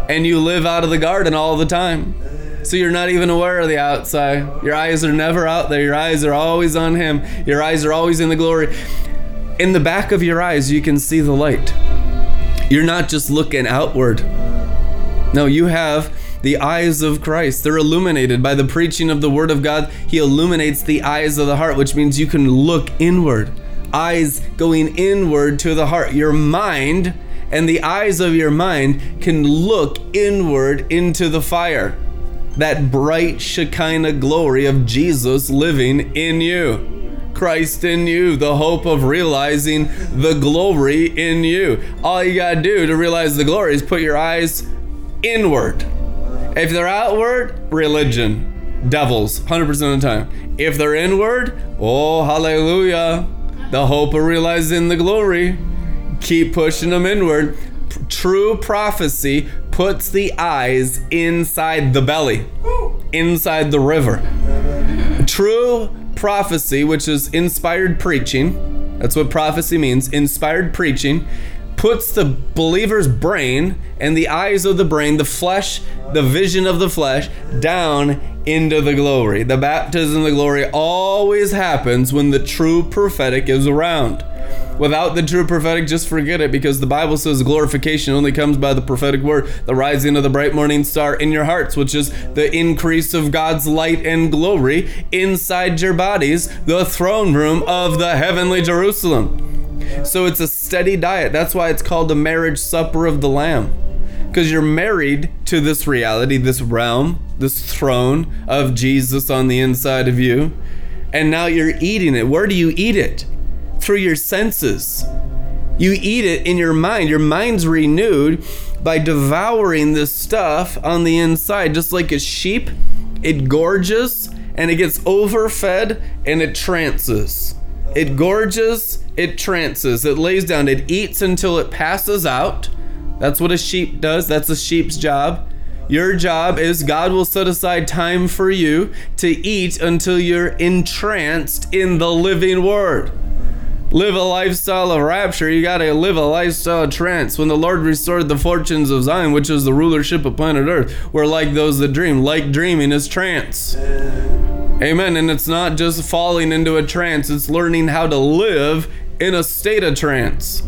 And you live out of the garden all the time. So you're not even aware of the outside. Your eyes are never out there. Your eyes are always on Him. Your eyes are always in the glory. In the back of your eyes, you can see the light. You're not just looking outward. No, you have the eyes of Christ. They're illuminated by the preaching of the Word of God. He illuminates the eyes of the heart, which means you can look inward. Eyes going inward to the heart. Your mind and the eyes of your mind can look inward into the fire that bright Shekinah glory of Jesus living in you. Christ in you, the hope of realizing the glory in you. All you got to do to realize the glory is put your eyes inward. If they're outward, religion, devils, 100% of the time. If they're inward, oh, hallelujah, the hope of realizing the glory. Keep pushing them inward. True prophecy puts the eyes inside the belly, inside the river. True prophecy, which is inspired preaching, That's what prophecy means. Inspired preaching puts the believer's brain and the eyes of the brain, the flesh, the vision of the flesh, down into the glory. The baptism of the glory always happens when the true prophetic is around. Without the true prophetic, just forget it because the Bible says glorification only comes by the prophetic word, the rising of the bright morning star in your hearts, which is the increase of God's light and glory inside your bodies, the throne room of the heavenly Jerusalem. So it's a steady diet. That's why it's called the marriage supper of the Lamb. Because you're married to this reality, this realm, this throne of Jesus on the inside of you. And now you're eating it. Where do you eat it? Through your senses. You eat it in your mind. Your mind's renewed by devouring this stuff on the inside. Just like a sheep, it gorges and it gets overfed and it trances. It gorges it trances, it lays down, it eats until it passes out. That's what a sheep does, that's a sheep's job. Your job is God will set aside time for you to eat until you're entranced in the living word. Live a lifestyle of rapture. You got to live a lifestyle of trance. When the Lord restored the fortunes of Zion, which is the rulership of planet Earth, we're like those that dream. Like dreaming is trance. Amen. And it's not just falling into a trance, it's learning how to live in a state of trance.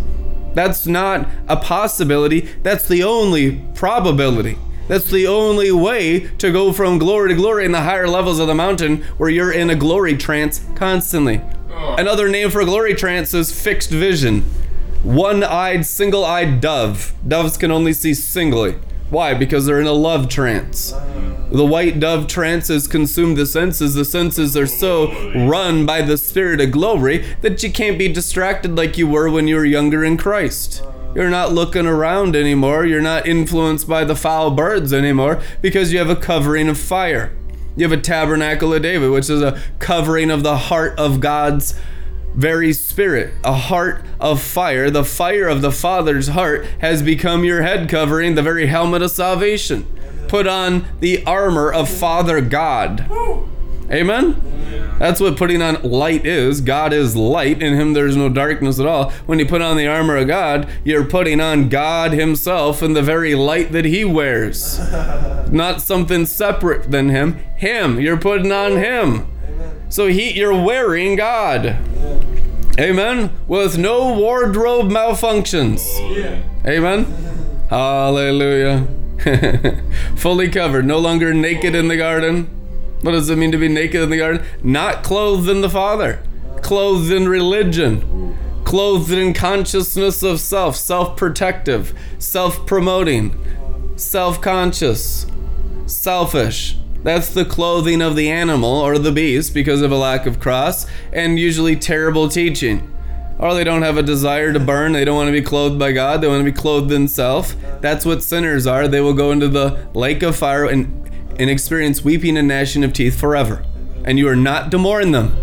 That's not a possibility, that's the only probability. That's the only way to go from glory to glory in the higher levels of the mountain where you're in a glory trance constantly. Oh. Another name for glory trance is fixed vision. One eyed, single eyed dove. Doves can only see singly. Why? Because they're in a love trance. The white dove trance has consumed the senses. The senses are so run by the spirit of glory that you can't be distracted like you were when you were younger in Christ. You're not looking around anymore. You're not influenced by the foul birds anymore because you have a covering of fire. You have a tabernacle of David, which is a covering of the heart of God's very spirit, a heart of fire. The fire of the Father's heart has become your head covering, the very helmet of salvation. Put on the armor of Father God. Amen? That's what putting on light is. God is light. In Him there's no darkness at all. When you put on the armor of God, you're putting on God Himself in the very light that He wears. Not something separate than Him. Him. You're putting on Him. So He, you're wearing God. Amen. With no wardrobe malfunctions. Amen. Hallelujah. Fully covered, no longer naked in the garden. What does it mean to be naked in the garden? Not clothed in the Father, clothed in religion, clothed in consciousness of self, self protective, self promoting, self conscious, selfish. That's the clothing of the animal or the beast because of a lack of cross and usually terrible teaching. Or they don't have a desire to burn. They don't want to be clothed by God. They want to be clothed in self. That's what sinners are. They will go into the lake of fire and and experience weeping and gnashing of teeth forever. And you are not to mourn them.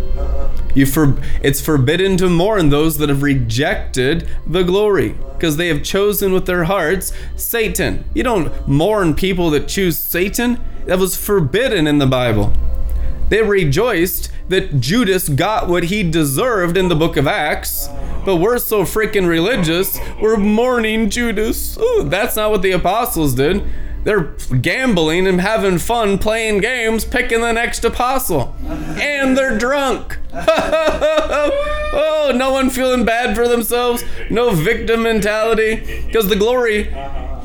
You for, it's forbidden to mourn those that have rejected the glory because they have chosen with their hearts Satan. You don't mourn people that choose Satan. That was forbidden in the Bible. They rejoiced that Judas got what he deserved in the book of Acts, but we're so freaking religious, we're mourning Judas. Ooh, that's not what the apostles did. They're gambling and having fun playing games, picking the next apostle. And they're drunk. oh, no one feeling bad for themselves. No victim mentality. Because the glory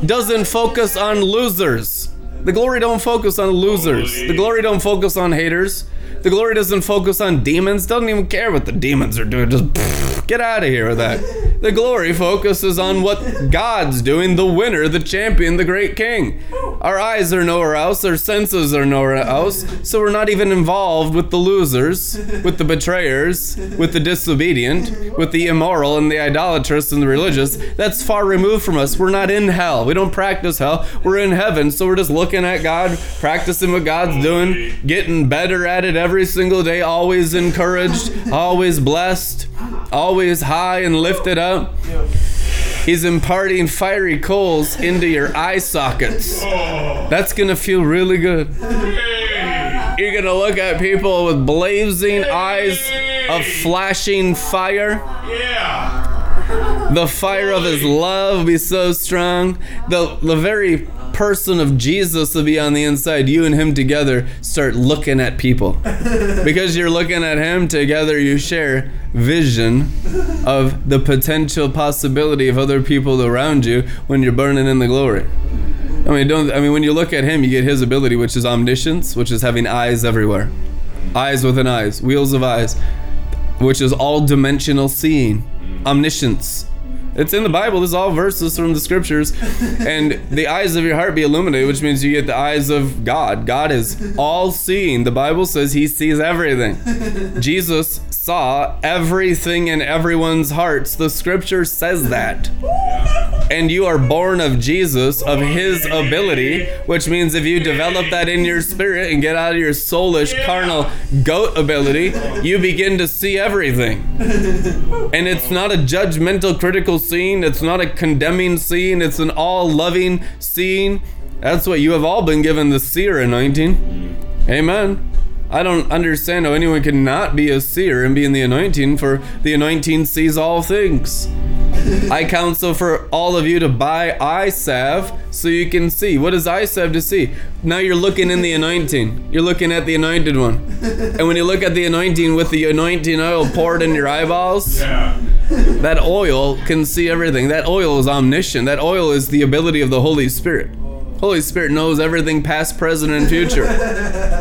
doesn't focus on losers. The glory don't focus on losers. The glory don't focus on haters. The glory doesn't focus on demons. Doesn't even care what the demons are doing. Just pff, get out of here with that. The glory focuses on what God's doing, the winner, the champion, the great king. Our eyes are nowhere else, our senses are nowhere else, so we're not even involved with the losers, with the betrayers, with the disobedient, with the immoral and the idolatrous and the religious. That's far removed from us. We're not in hell. We don't practice hell. We're in heaven, so we're just looking at God, practicing what God's doing, getting better at it every single day, always encouraged, always blessed, always high and lifted up. He's imparting fiery coals into your eye sockets. That's gonna feel really good. You're gonna look at people with blazing eyes of flashing fire. Yeah. The fire of his love will be so strong. The, the very person of Jesus will be on the inside. You and him together start looking at people. Because you're looking at him together, you share vision of the potential possibility of other people around you when you're burning in the glory. I mean, don't I mean when you look at him, you get his ability, which is omniscience, which is having eyes everywhere. Eyes within eyes, wheels of eyes, which is all dimensional seeing. Omniscience. It's in the Bible. This is all verses from the scriptures. And the eyes of your heart be illuminated, which means you get the eyes of God. God is all seeing. The Bible says he sees everything. Jesus saw everything in everyone's hearts. The scripture says that. And you are born of Jesus, of his ability, which means if you develop that in your spirit and get out of your soulish, carnal goat ability, you begin to see everything. And it's not a judgmental, critical scene. It's not a condemning scene. It's an all loving scene. That's what you have all been given the seer anointing. Amen. I don't understand how anyone can not be a seer and be in the anointing, for the anointing sees all things. I counsel for all of you to buy salve so you can see. What is salve to see? Now you're looking in the anointing. You're looking at the anointed one. And when you look at the anointing with the anointing oil poured in your eyeballs, Yeah. that oil can see everything. That oil is omniscient. That oil is the ability of the Holy Spirit. Holy Spirit knows everything past, present, and future.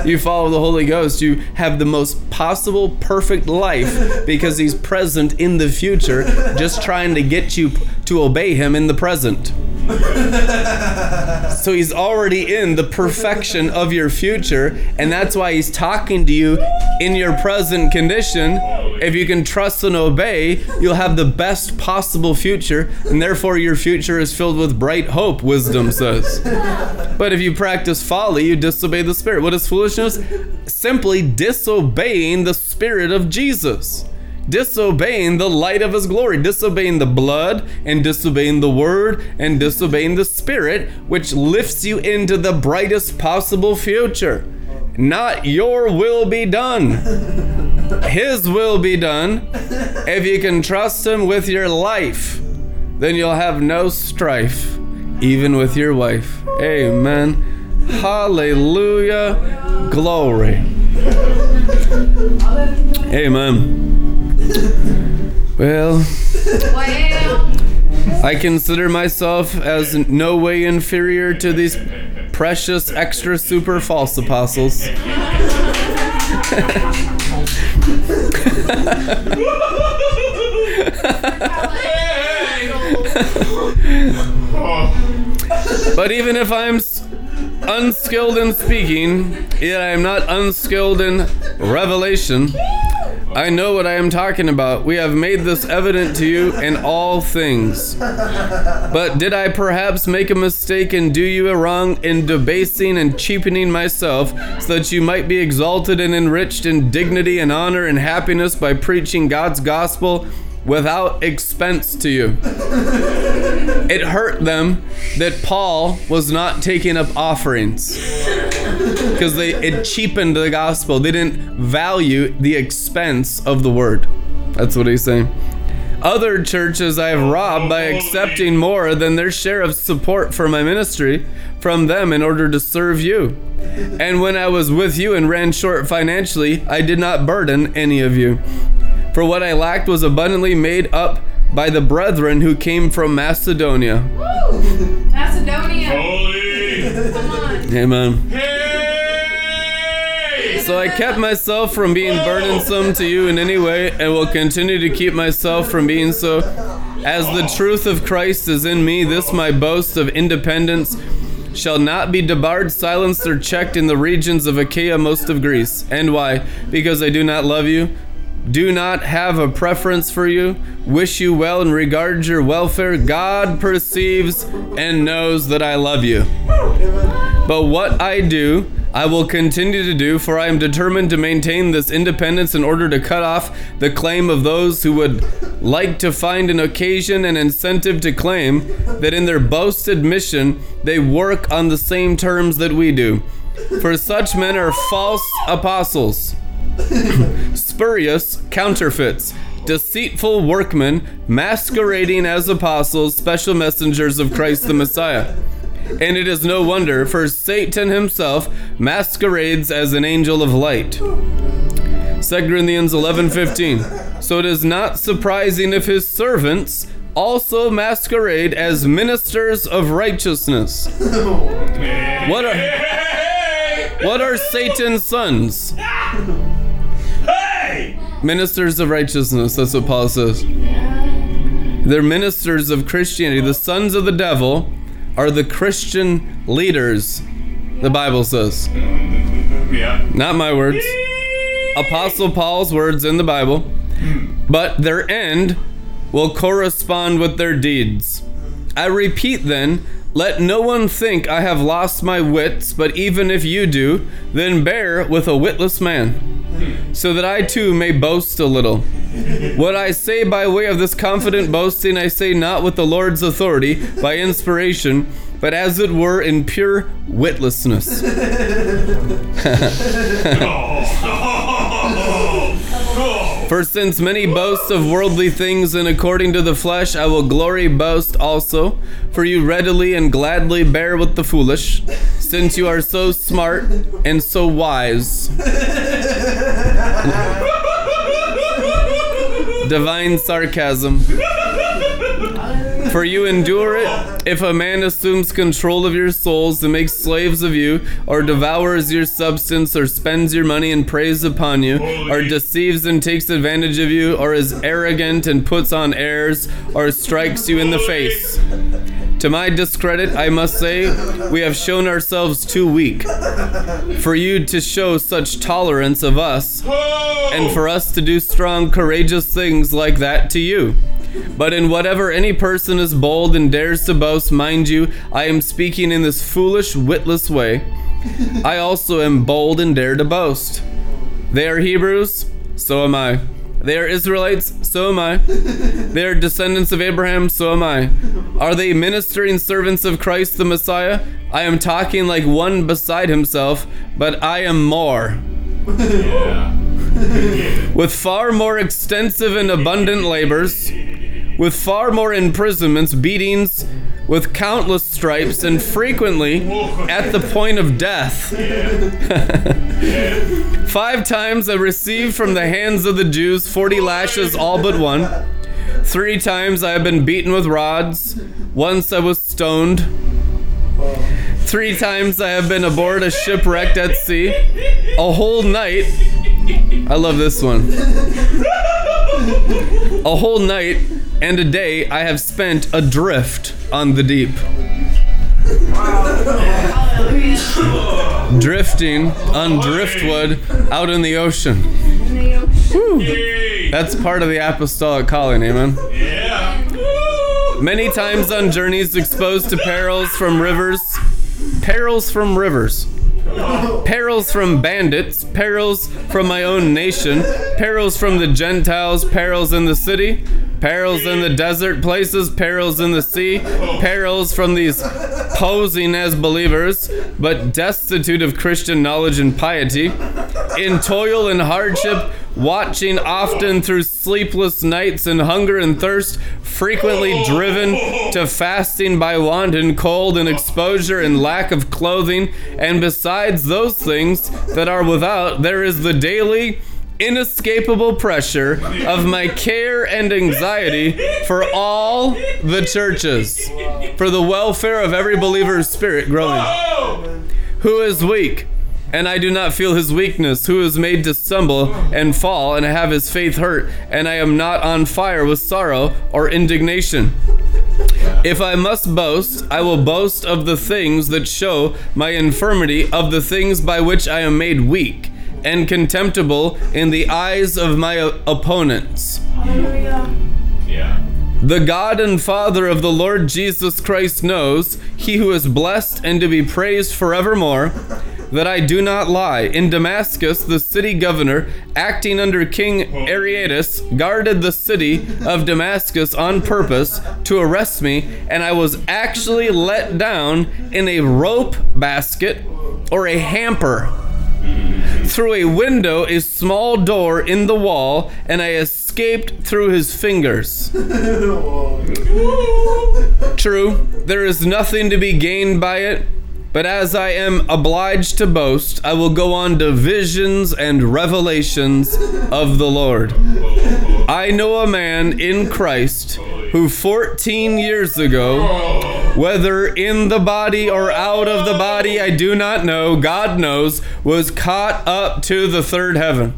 You follow the Holy Ghost, you have the most possible perfect life because He's present in the future, just trying to get you to obey Him in the present. So He's already in the perfection of your future, and that's why He's talking to you in your present condition. If you can trust and obey, you'll have the best possible future, and therefore your future is filled with bright hope, wisdom says. But if you practice folly, you disobey the Spirit. What is foolishness? Simply disobeying the Spirit of Jesus. Disobeying the light of His glory, disobeying the blood, and disobeying the Word, and disobeying the Spirit, which lifts you into the brightest possible future. Not your will be done. His will be done. If you can trust Him with your life, then you'll have no strife, even with your wife. Amen. Hallelujah. Glory. Amen. Well. I consider myself as no way inferior to these precious extra super false apostles. But even if I'm unskilled in speaking, yet I am not unskilled in revelation. I know what I am talking about. We have made this evident to you in all things. But did I perhaps make a mistake and do you a wrong in debasing and cheapening myself so that you might be exalted and enriched in dignity and honor and happiness by preaching God's gospel without expense to you? It hurt them that Paul was not taking up offerings because they it cheapened the gospel. They didn't value the expense of the word. That's what he's saying. Other churches I have robbed by accepting more than their share of support for my ministry from them in order to serve you. And when I was with you and ran short financially, I did not burden any of you. For what I lacked was abundantly made up by the brethren who came from Macedonia. Macedonia. Oh. Come on. Amen. So I kept myself from being burdensome to you in any way and will continue to keep myself from being so. As the truth of Christ is in me, this my boast of independence shall not be debarred, silenced, or checked in the regions of Achaia, most of Greece. And why? Because I do not love you, do not have a preference for you, wish you well, and regard your welfare. God perceives and knows that I love you. But what I do, I will continue to do, for I am determined to maintain this independence in order to cut off the claim of those who would like to find an occasion and incentive to claim that in their boasted mission they work on the same terms that we do. For such men are false apostles spurious counterfeits, deceitful workmen masquerading as apostles, special messengers of Christ the Messiah. And it is no wonder, for Satan himself masquerades as an angel of light. 2 Corinthians 11:15. So it is not surprising if his servants also masquerade as ministers of righteousness. What are What are Satan's sons? Ministers of righteousness, that's what Paul says. They're ministers of Christianity. The sons of the devil are the Christian leaders, the Bible says. Yeah. Not my words. Apostle Paul's words in the Bible. But their end will correspond with their deeds. I repeat then, let no one think I have lost my wits, but even if you do, then bear with a witless man, so that I too may boast a little. What I say by way of this confident boasting, I say not with the Lord's authority, by inspiration, but as it were in pure witlessness. Oh, For since many boast of worldly things, and according to the flesh, I will glory boast also. For you readily and gladly bear with the foolish, since you are so smart and so wise. Divine sarcasm. For you endure it if a man assumes control of your souls and makes slaves of you, or devours your substance, or spends your money and preys upon you, or deceives and takes advantage of you, or is arrogant and puts on airs, or strikes you in the face. To my discredit, I must say, we have shown ourselves too weak for you to show such tolerance of us, and for us to do strong, courageous things like that to you. But in whatever any person is bold and dares to boast, mind you, I am speaking in this foolish, witless way. I also am bold and dare to boast. They are Hebrews, so am I. They are Israelites, so am I. They are descendants of Abraham, so am I. Are they ministering servants of Christ the Messiah? I am talking like one beside himself, but I am more. With far more extensive and abundant labors, with far more imprisonments, beatings, with countless stripes, and frequently at the point of death. Five times I received from the hands of the Jews 40 lashes, all but one. Three times I have been beaten with rods. Once I was stoned. Three times I have been aboard a shipwrecked at sea. A whole night. I love this one. A whole night and a day I have spent adrift on the deep. Drifting on driftwood out in the ocean. That's part of the apostolic calling, amen. Yeah. Many times on journeys exposed to perils from rivers, perils from rivers, perils from bandits, perils from my own nation, perils from the Gentiles, perils in the city, perils in the desert places, perils in the sea, perils from these posing as believers, but destitute of Christian knowledge and piety, in toil and hardship, watching often through sleepless nights and hunger and thirst, frequently driven to fasting by want and cold and exposure and lack of clothing, and besides those things that are without, there is the daily inescapable pressure of my care and anxiety for all the churches, for the welfare of every believer's spirit growing. Who is weak? And I do not feel his weakness, who is made to stumble and fall, and have his faith hurt, and I am not on fire with sorrow or indignation. If I must boast, I will boast of the things that show my infirmity, of the things by which I am made weak and contemptible in the eyes of my opponents. Yeah. The God and Father of the Lord Jesus Christ knows, he who is blessed and to be praised forevermore, that I do not lie. In Damascus, the city governor, acting under King Aretas, guarded the city of Damascus on purpose to arrest me, and I was actually let down in a rope basket or a hamper through a window a small door in the wall, and I escaped through his fingers. True, there is nothing to be gained by it, but as I am obliged to boast, I will go on to visions and revelations of the Lord. I know a man in Christ who 14 years ago, whether in the body or out of the body, I do not know, God knows, was caught up to the third heaven.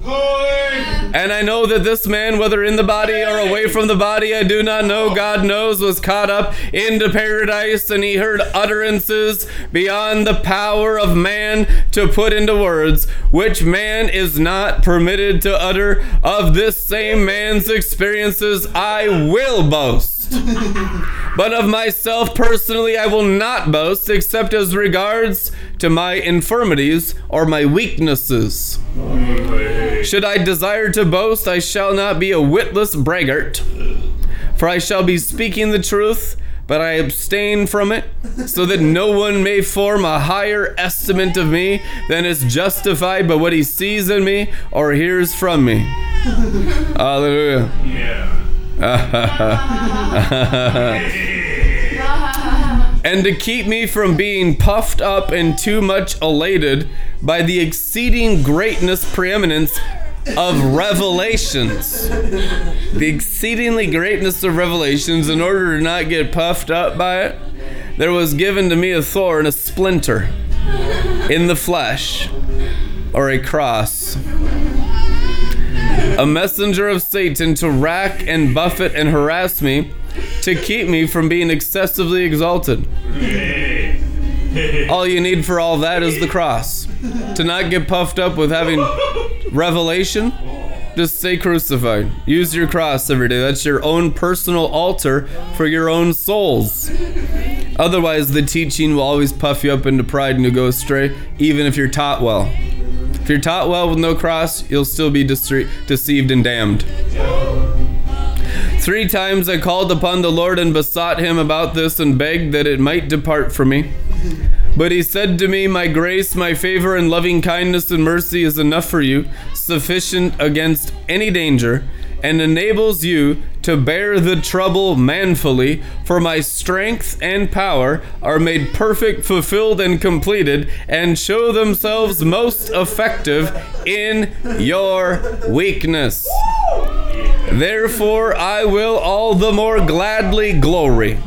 And I know that this man, whether in the body or away from the body, I do not know, God knows, was caught up into paradise and he heard utterances beyond the power of man to put into words, which man is not permitted to utter. Of this same man's experiences, I will boast. but of myself personally, I will not boast, except as regards to my infirmities or my weaknesses. Should I desire to boast, I shall not be a witless braggart, for I shall be speaking the truth, but I abstain from it, so that no one may form a higher estimate of me than is justified by what he sees in me or hears from me. Hallelujah. Yeah. and to keep me from being puffed up and too much elated by the exceeding greatness preeminence of revelations. The exceedingly greatness of revelations, in order to not get puffed up by it, there was given to me a thorn, a splinter in the flesh, or a cross. A messenger of Satan to rack and buffet and harass me, to keep me from being excessively exalted. All you need for all that is the cross. To not get puffed up with having revelation, just stay crucified. Use your cross every day. That's your own personal altar for your own souls. Otherwise, the teaching will always puff you up into pride and you go astray, even if you're taught well. If you're taught well with no cross, you'll still be deceived and damned. Three times I called upon the Lord and besought him about this and begged that it might depart from me. But he said to me, My grace, my favor, and loving kindness and mercy is enough for you, sufficient against any danger, and enables you to bear the trouble manfully. For my strength and power are made perfect, fulfilled, and completed, and show themselves most effective in your weakness. Therefore, I will all the more gladly glory.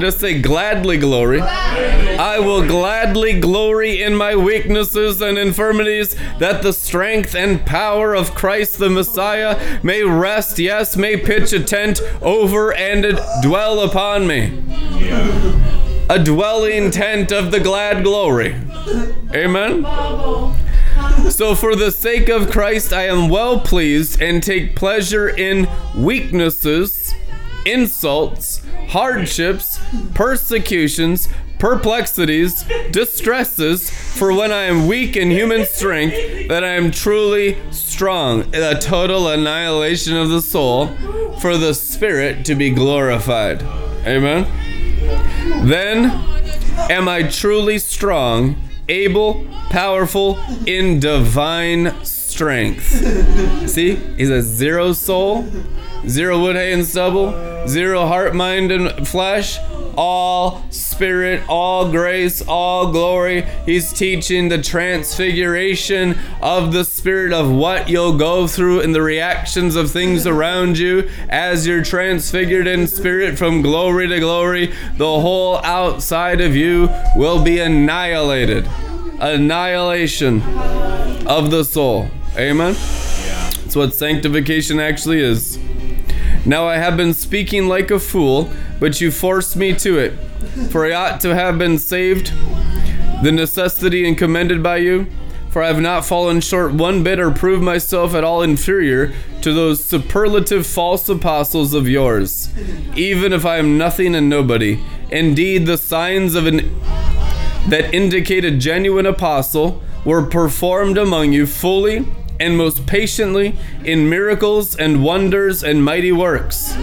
Just say gladly glory. I will gladly glory in my weaknesses and infirmities, that the strength and power of Christ the Messiah may rest, yes, may pitch a tent over and dwell upon me. A dwelling tent of the glad glory. Amen. So, for the sake of Christ, I am well pleased and take pleasure in weaknesses, insults, hardships, persecutions, perplexities, distresses, for when I am weak in human strength, that I am truly strong. A total annihilation of the soul, for the spirit to be glorified. Amen. Then am I truly strong, able, powerful, in divine strength. See, he's a zero soul, zero wood, hay, and stubble, zero heart, mind, and flesh, all spirit, all grace, all glory. He's teaching the transfiguration of the spirit of what you'll go through and the reactions of things around you as you're transfigured in spirit from glory to glory. The whole outside of you will be annihilated. Annihilation of the soul. Amen. That's what sanctification actually is. Now I have been speaking like a fool, but you forced me to it. For I ought to have been saved, the necessity and commended by you. For I have not fallen short one bit or proved myself at all inferior to those superlative false apostles of yours, even if I am nothing and nobody. Indeed, the signs of an that indicate a genuine apostle were performed among you fully and most patiently in miracles and wonders and mighty works.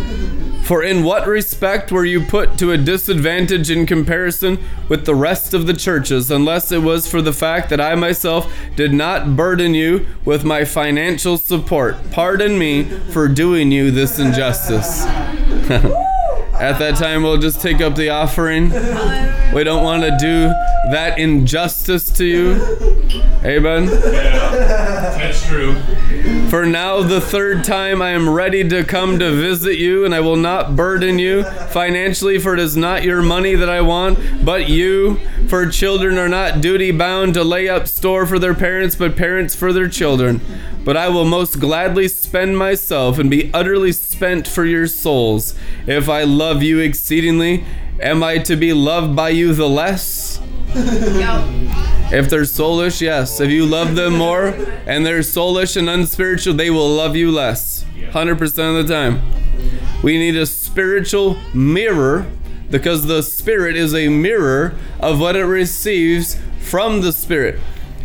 For in what respect were you put to a disadvantage in comparison with the rest of the churches, unless it was for the fact that I myself did not burden you with my financial support? Pardon me for doing you this injustice. At that time, we'll just take up the offering. We don't want to do that injustice to you. Amen. Yeah. That's true. For now, the third time, I am ready to come to visit you, and I will not burden you financially, for it is not your money that I want, but you. For children are not duty bound to lay up store for their parents, but parents for their children. But I will most gladly spend myself and be utterly spent for your souls. If I love you exceedingly, am I to be loved by you the less? Yo. If they're soulish, yes. If you love them more and they're soulish and unspiritual, they will love you less. 100% of the time. We need a spiritual mirror because the spirit is a mirror of what it receives from the spirit.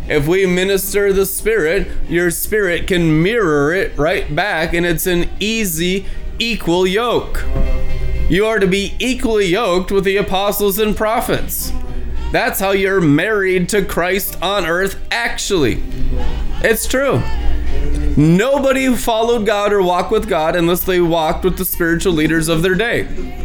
If we minister the spirit, your spirit can mirror it right back and it's an easy equal yoke. You are to be equally yoked with the apostles and prophets. That's how you're married to Christ on earth, actually. It's true. Nobody followed God or walked with God unless they walked with the spiritual leaders of their day.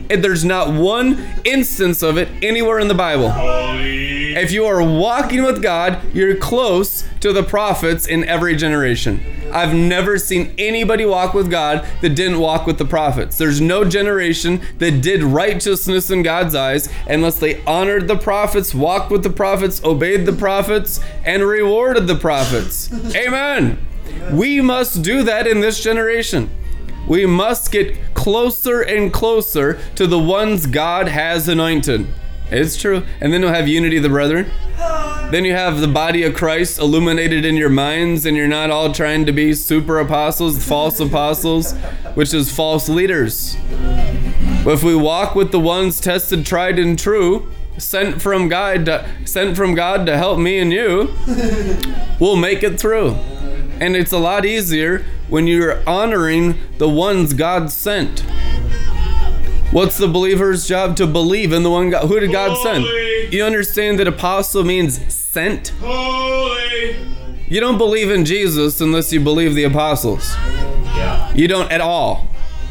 And there's not one instance of it anywhere in the Bible. If you are walking with God, you're close to the prophets in every generation. I've never seen anybody walk with God that didn't walk with the prophets. There's no generation that did righteousness in God's eyes unless they honored the prophets, walked with the prophets, obeyed the prophets, and rewarded the prophets. Amen. We must do that in this generation. We must get closer and closer to the ones God has anointed. It's true. And then you'll have unity of the brethren. Then you have the body of Christ illuminated in your minds, and you're not all trying to be super apostles, false apostles, which is false leaders. But if we walk with the ones tested, tried, and true, sent from God, to, sent from God to help me and you, we'll make it through. And it's a lot easier when you're honoring the ones God sent. What's the believer's job to believe in the one God? Who did God send? You understand that apostle means sent? Holy. You don't believe in Jesus unless you believe the apostles. Yeah. You don't at all.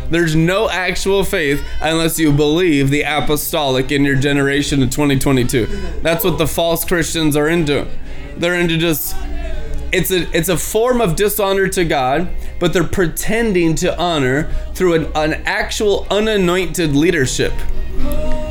There's no actual faith unless you believe the apostolic in your generation of 2022. That's what the false Christians are into. They're into just it's a it's a form of dishonor to God, but they're pretending to honor through an, an actual unanointed leadership.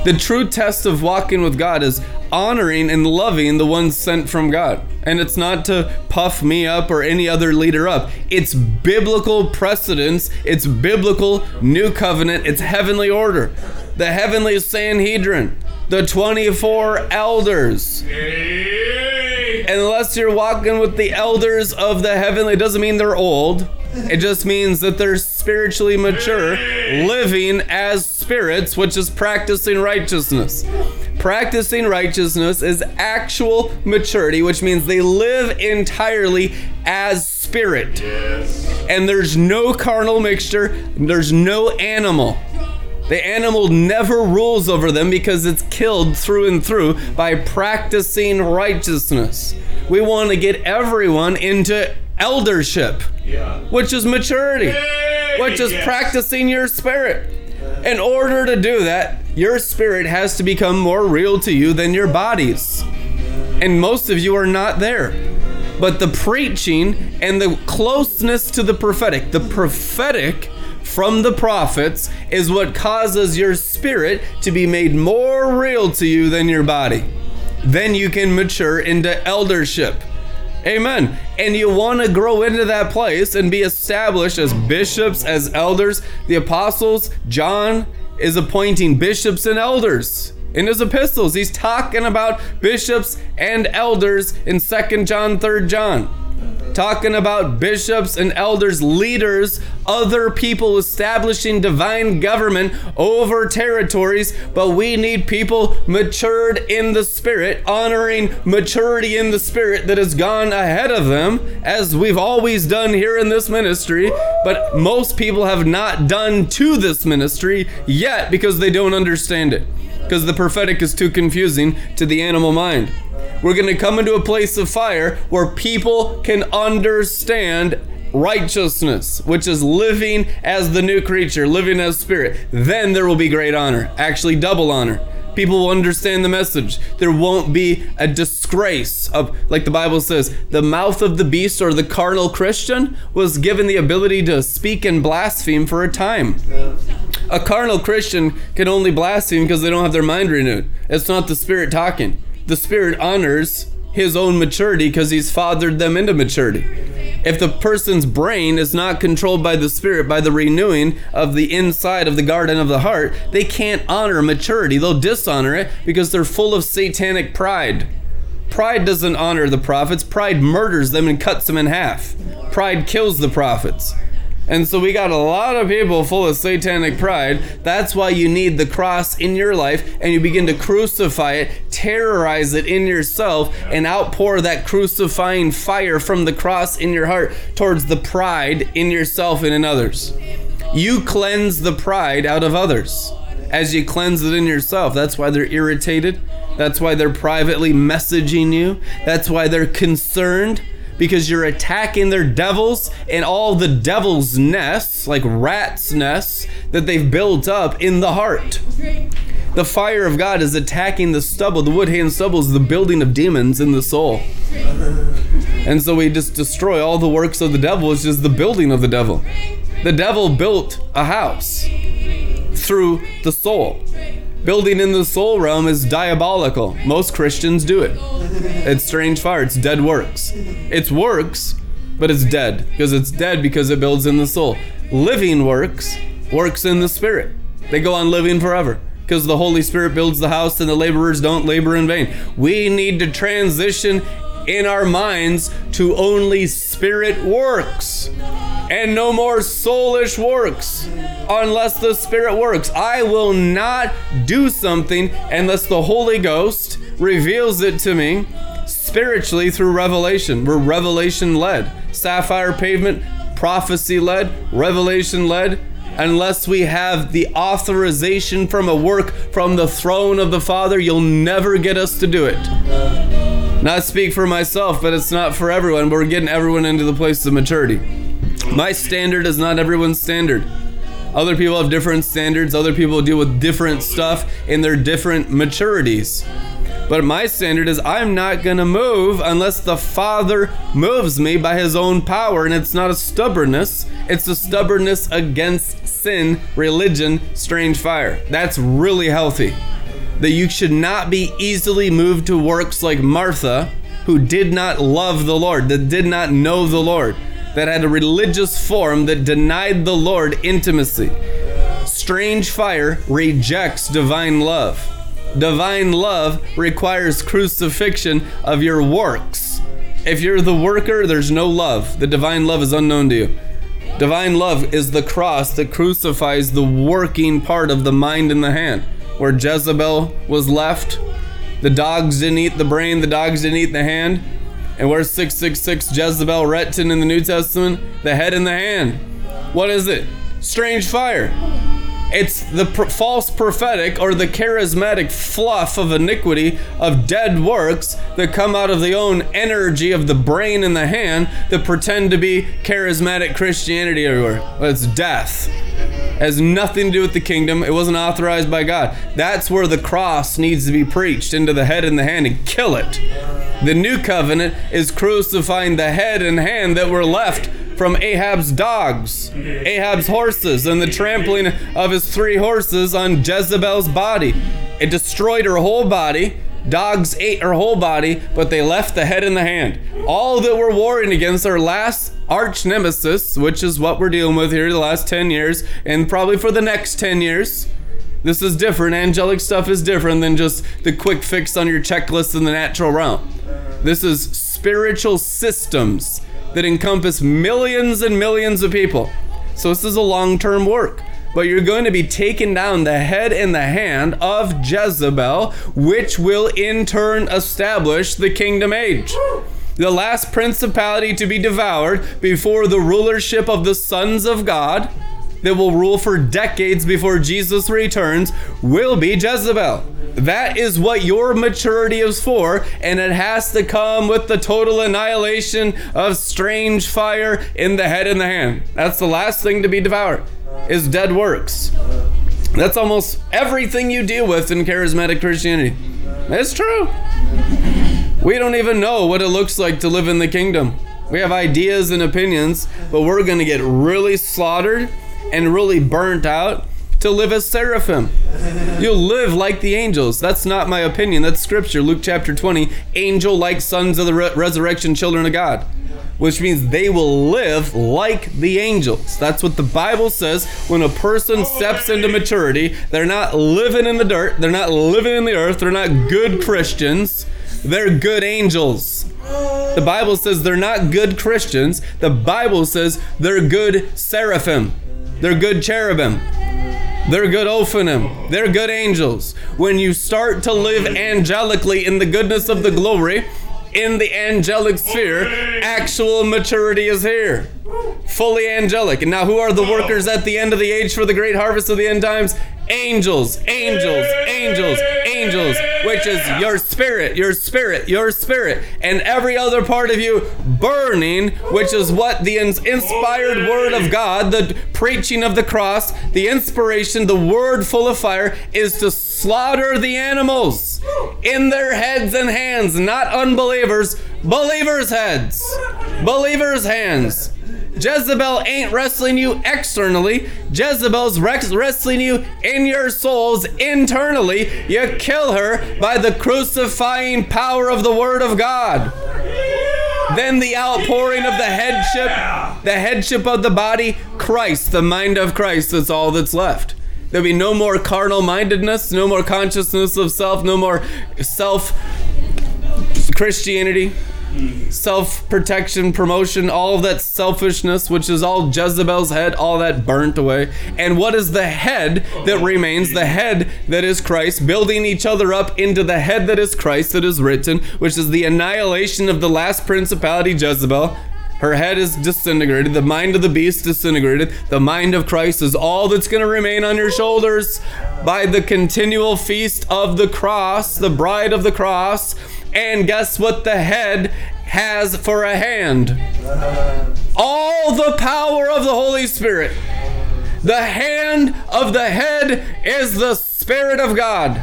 The true test of walking with God is honoring and loving the ones sent from God. And it's not to puff me up or any other leader up. It's biblical precedence, it's biblical new covenant, it's heavenly order. The heavenly Sanhedrin, the 24 elders. Hey. Unless you're walking with the elders of the heavenly, it doesn't mean they're old. It just means that they're spiritually mature, living as spirits, which is practicing righteousness. Practicing righteousness is actual maturity, which means they live entirely as spirit. Yes. And there's no carnal mixture, there's no animal. The animal never rules over them because it's killed through and through by practicing righteousness. We want to get everyone into eldership, Yeah. which is maturity, Hey, which is yes. practicing your spirit. In order to do that, your spirit has to become more real to you than your bodies. And most of you are not there. But the preaching and the closeness to the prophetic, the prophetic from the prophets is what causes your spirit to be made more real to you than your body. Then you can mature into eldership. Amen. And you want to grow into that place and be established as bishops, as elders. The apostles, John is appointing bishops and elders in his epistles. He's talking about bishops and elders in 2nd John, 3rd John. Talking about bishops and elders, leaders, other people establishing divine government over territories, but we need people matured in the spirit, honoring maturity in the spirit that has gone ahead of them, as we've always done here in this ministry, but most people have not done to this ministry yet because they don't understand it. Because the prophetic is too confusing to the animal mind. We're going to come into a place of fire where people can understand righteousness, which is living as the new creature, living as spirit. Then there will be great honor, actually, double honor. People will understand the message. There won't be a disgrace of, like the Bible says, the mouth of the beast or the carnal Christian was given the ability to speak and blaspheme for a time. A carnal Christian can only blaspheme because they don't have their mind renewed. It's not the Spirit talking the Spirit honors his own maturity because he's fathered them into maturity. If the person's brain is not controlled by the Spirit, by the renewing of the inside of the garden of the heart, they can't honor maturity. They'll dishonor it because they're full of satanic pride. Pride doesn't honor the prophets, pride murders them and cuts them in half. Pride kills the prophets. And so we got a lot of people full of satanic pride. That's why you need the cross in your life and you begin to crucify it, terrorize it in yourself, and outpour that crucifying fire from the cross in your heart towards the pride in yourself and in others. You cleanse the pride out of others as you cleanse it in yourself. That's why they're irritated. That's why they're privately messaging you. That's why they're concerned because you're attacking their devils and all the devil's nests, like rats' nests, that they've built up in the heart. The fire of God is attacking the stubble. The wood, hay, and stubble is the building of demons in the soul. And so we just destroy all the works of the devil, which is the building of the devil. The devil built a house through the soul. Building in the soul realm is diabolical. Most Christians do it. It's strange fire. It's dead works. It's works, but it's dead because it's dead because it builds in the soul. Living works works in the spirit. They go on living forever because the Holy Spirit builds the house and the laborers don't labor in vain. We need to transition in our minds to only spirit works and no more soulish works unless the Spirit works. I will not do something unless the Holy Ghost reveals it to me spiritually through revelation. We're revelation led. Sapphire pavement, prophecy led, revelation led. Unless we have the authorization from a work from the throne of the Father, you'll never get us to do it. Not speak for myself, but it's not for everyone. We're getting everyone into the place of maturity. My standard is not everyone's standard. Other people have different standards, other people deal with different stuff in their different maturities. But my standard is I'm not going to move unless the Father moves me by his own power. And it's not a stubbornness, it's a stubbornness against sin, religion, strange fire. That's really healthy. That you should not be easily moved to works like Martha, who did not love the Lord, that did not know the Lord that had a religious form that denied the Lord intimacy. Strange fire rejects divine love. Divine love requires crucifixion of your works. If you're the worker, there's no love. The divine love is unknown to you. Divine love is the cross that crucifies the working part of the mind and the hand. Where Jezebel was left, the dogs didn't eat the brain, the dogs didn't eat the hand. And where's 666 Jezebel Retin in the New Testament? The head and the hand. What is it? Strange fire. It's the pr- false prophetic or the charismatic fluff of iniquity of dead works that come out of the own energy of the brain and the hand that pretend to be charismatic Christianity everywhere. It's death. It has nothing to do with the kingdom. It wasn't authorized by God. That's where the cross needs to be preached into the head and the hand and kill it. The new covenant is crucifying the head and hand that were left from Ahab's dogs, Ahab's horses, and the trampling of his three horses on Jezebel's body. It destroyed her whole body. Dogs ate her whole body, but they left the head and the hand. All that we're warring against our last arch nemesis, which is what we're dealing with here the last 10 years, and probably for the next 10 years. This is different. Angelic stuff is different than just the quick fix on your checklist in the natural realm. This is spiritual systems that encompass millions and millions of people. So this is a long-term work. But you're going to be taking down the head and the hand of Jezebel, which will in turn establish the kingdom age. The last principality to be devoured before the rulership of the sons of God that will rule for decades before Jesus returns will be Jezebel. That is what your maturity is for, and it has to come with the total annihilation of strange fire in the head and the hand. That's the last thing to be devoured, is dead works. That's almost everything you deal with in charismatic Christianity. It's true. We don't even know what it looks like to live in the kingdom. We have ideas and opinions, but we're going to get really slaughtered and really burnt out to live as seraphim. You'll live like the angels. That's not my opinion. That's scripture. Luke chapter 20. Angel like sons of the re- resurrection, children of God. Which means they will live like the angels. That's what the Bible says. When a person steps into maturity, they're not living in the dirt, they're not living in the earth, they're not good Christians, they're good angels. The Bible says they're not good Christians. The Bible says they're good seraphim. They're good cherubim. They're good Ophanim. They're good angels. When you start to live angelically in the goodness of the glory, in the angelic sphere, actual maturity is here. Fully angelic. And now, who are the workers at the end of the age for the great harvest of the end times? Angels, angels, angels, angels, which is your spirit, your spirit, your spirit, and every other part of you burning, which is what the inspired word of God, the preaching of the cross, the inspiration, the word full of fire, is to slaughter the animals in their heads and hands, not unbelievers, believers' heads, believers' hands. Jezebel ain't wrestling you externally. Jezebel's wrestling you in your souls internally. You kill her by the crucifying power of the Word of God. Then the outpouring of the headship, the headship of the body, Christ, the mind of Christ, that's all that's left. There'll be no more carnal mindedness, no more consciousness of self, no more self Christianity self protection, promotion, all of that selfishness, which is all Jezebel's head, all that burnt away. And what is the head that remains? The head that is Christ, building each other up into the head that is Christ, that is written, which is the annihilation of the last principality, Jezebel. Her head is disintegrated. The mind of the beast disintegrated. The mind of Christ is all that's going to remain on your shoulders by the continual feast of the cross, the bride of the cross. And guess what the head has for a hand? All the power of the Holy Spirit. The hand of the head is the Spirit of God.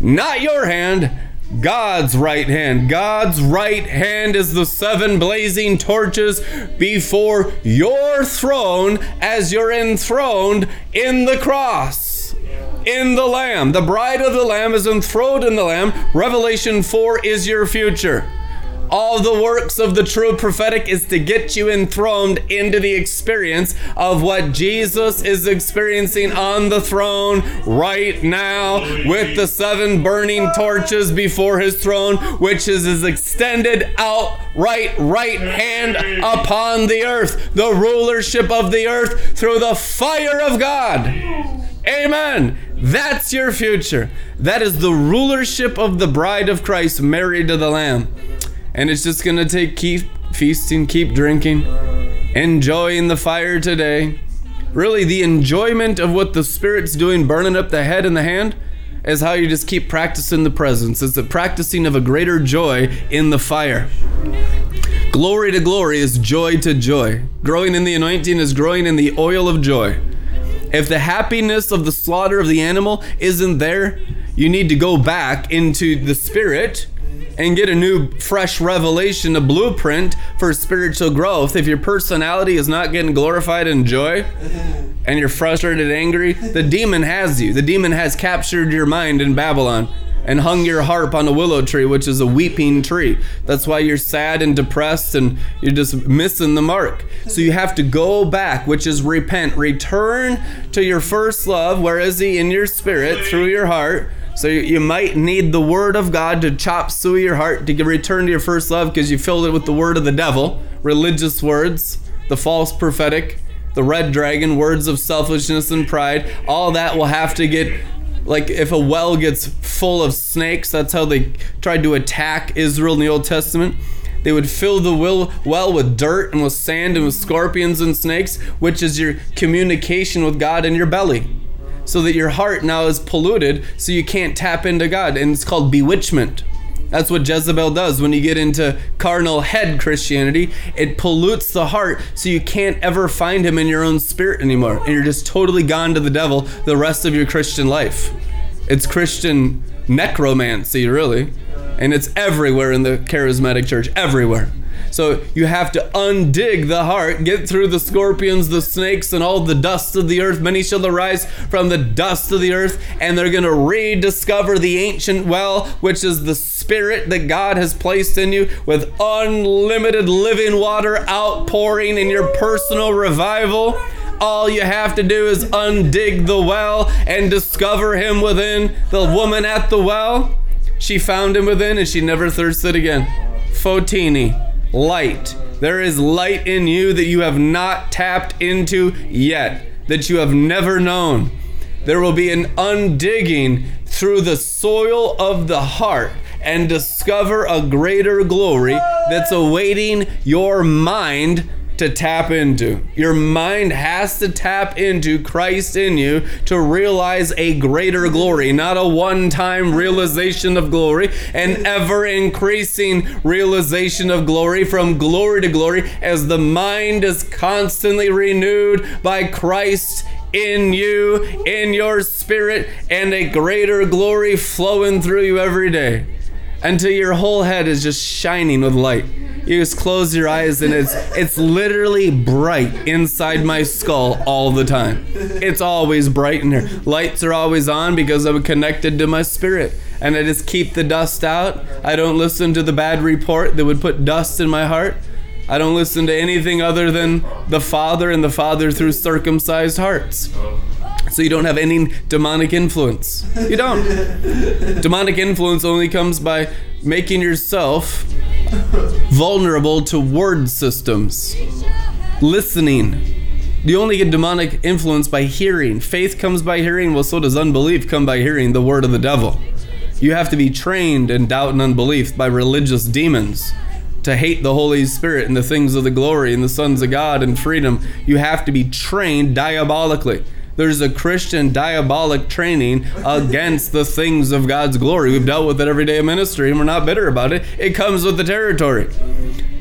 Not your hand, God's right hand. God's right hand is the seven blazing torches before your throne as you're enthroned in the cross in the Lamb. The bride of the Lamb is enthroned in the Lamb. Revelation 4 is your future. All the works of the true prophetic is to get you enthroned into the experience of what Jesus is experiencing on the throne right now with the seven burning torches before his throne, which is his extended out right right hand upon the earth, the rulership of the earth through the fire of God. Amen. That's your future. That is the rulership of the bride of Christ married to the Lamb. And it's just going to take keep feasting, keep drinking, enjoying the fire today. Really, the enjoyment of what the Spirit's doing, burning up the head and the hand, is how you just keep practicing the presence. It's the practicing of a greater joy in the fire. Glory to glory is joy to joy. Growing in the anointing is growing in the oil of joy. If the happiness of the slaughter of the animal isn't there, you need to go back into the spirit and get a new fresh revelation, a blueprint for spiritual growth. If your personality is not getting glorified in joy and you're frustrated, and angry, the demon has you. The demon has captured your mind in Babylon and hung your harp on a willow tree, which is a weeping tree. That's why you're sad and depressed and you're just missing the mark. So you have to go back, which is repent. Return to your first love. Where is he? In your spirit, through your heart. So you, might need the word of God to chop suey your heart to return to your first love because you filled it with the word of the devil, religious words, the false prophetic, the red dragon, words of selfishness and pride. All that will have to get like if a well gets full of snakes, that's how they tried to attack Israel in the Old Testament. They would fill the well, with dirt and with sand and with scorpions and snakes, which is your communication with God in your belly. So that your heart now is polluted, so you can't tap into God. And it's called bewitchment. That's what Jezebel does when you get into carnal head Christianity. It pollutes the heart so you can't ever find him in your own spirit anymore. And you're just totally gone to the devil the rest of your Christian life. It's Christian necromancy, really. And it's everywhere in the charismatic church, everywhere. So you have to undig the heart, get through the scorpions, the snakes, and all the dust of the earth. Many shall arise from the dust of the earth, and they're going to rediscover the ancient well, which is the spirit that God has placed in you, with unlimited living water outpouring in your personal revival. All you have to do is undig the well and discover him within the woman at the well. She found him within and she never thirsted again. Fotini, light. There is light in you that you have not tapped into yet, that you have never known. There will be an undigging through the soil of the heart and discover a greater glory that's awaiting your mind to tap into. Your mind has to tap into Christ in you to realize a greater glory, not a one time realization of glory, an ever increasing realization of glory from glory to glory as the mind is constantly renewed by Christ in you, in your spirit, and a greater glory flowing through you every day until your whole head is just shining with light. You just close your eyes and it's it's literally bright inside my skull all the time. It's always bright in here. Lights are always on because I'm connected to my spirit. And I just keep the dust out. I don't listen to the bad report that would put dust in my heart. I don't listen to anything other than the Father and the Father through circumcised hearts. So you don't have any demonic influence. You don't. demonic influence only comes by making yourself vulnerable to word systems. Listening. You only get demonic influence by hearing. Faith comes by hearing, well, so does unbelief come by hearing the word of the devil. You have to be trained in doubt and unbelief by religious demons to hate the Holy Spirit and the things of the glory and the sons of God and freedom. You have to be trained diabolically. There's a Christian diabolic training against the things of God's glory. We've dealt with it every day in ministry and we're not bitter about it. It comes with the territory.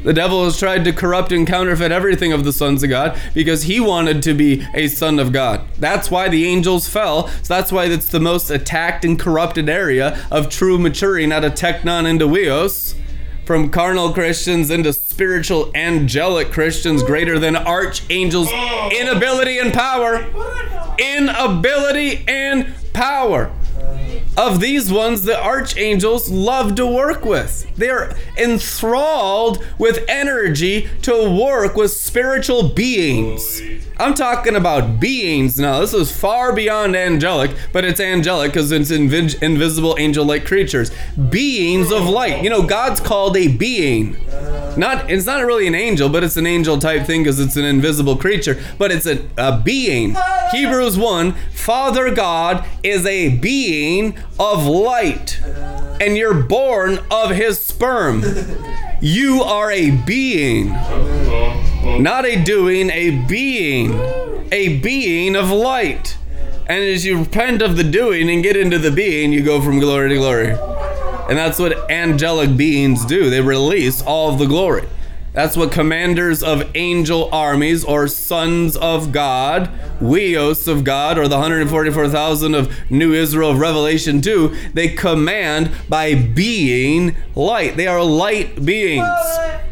The devil has tried to corrupt and counterfeit everything of the sons of God because he wanted to be a son of God. That's why the angels fell. So that's why it's the most attacked and corrupted area of true maturing out of teknon into huios from carnal Christians into spiritual angelic Christians greater than archangels in ability and power. In ability and power. Of these ones, the archangels love to work with. They're enthralled with energy to work with spiritual beings. I'm talking about beings now. This is far beyond angelic, but it's angelic because it's invi- invisible angel like creatures. Beings of light. You know, God's called a being. Not it's not really an angel, but it's an angel type thing because it's an invisible creature, but it's a, a being. Hebrews 1 Father God is a being of light, and you're born of his sperm. You are a being, not a doing, a being, a being of light. And as you repent of the doing and get into the being, you go from glory to glory. And that's what angelic beings do. They release all of the glory. That's what commanders of angel armies or sons of God, huios of God, or the 144,000 of New Israel of Revelation 2, they command by being light. They are light beings.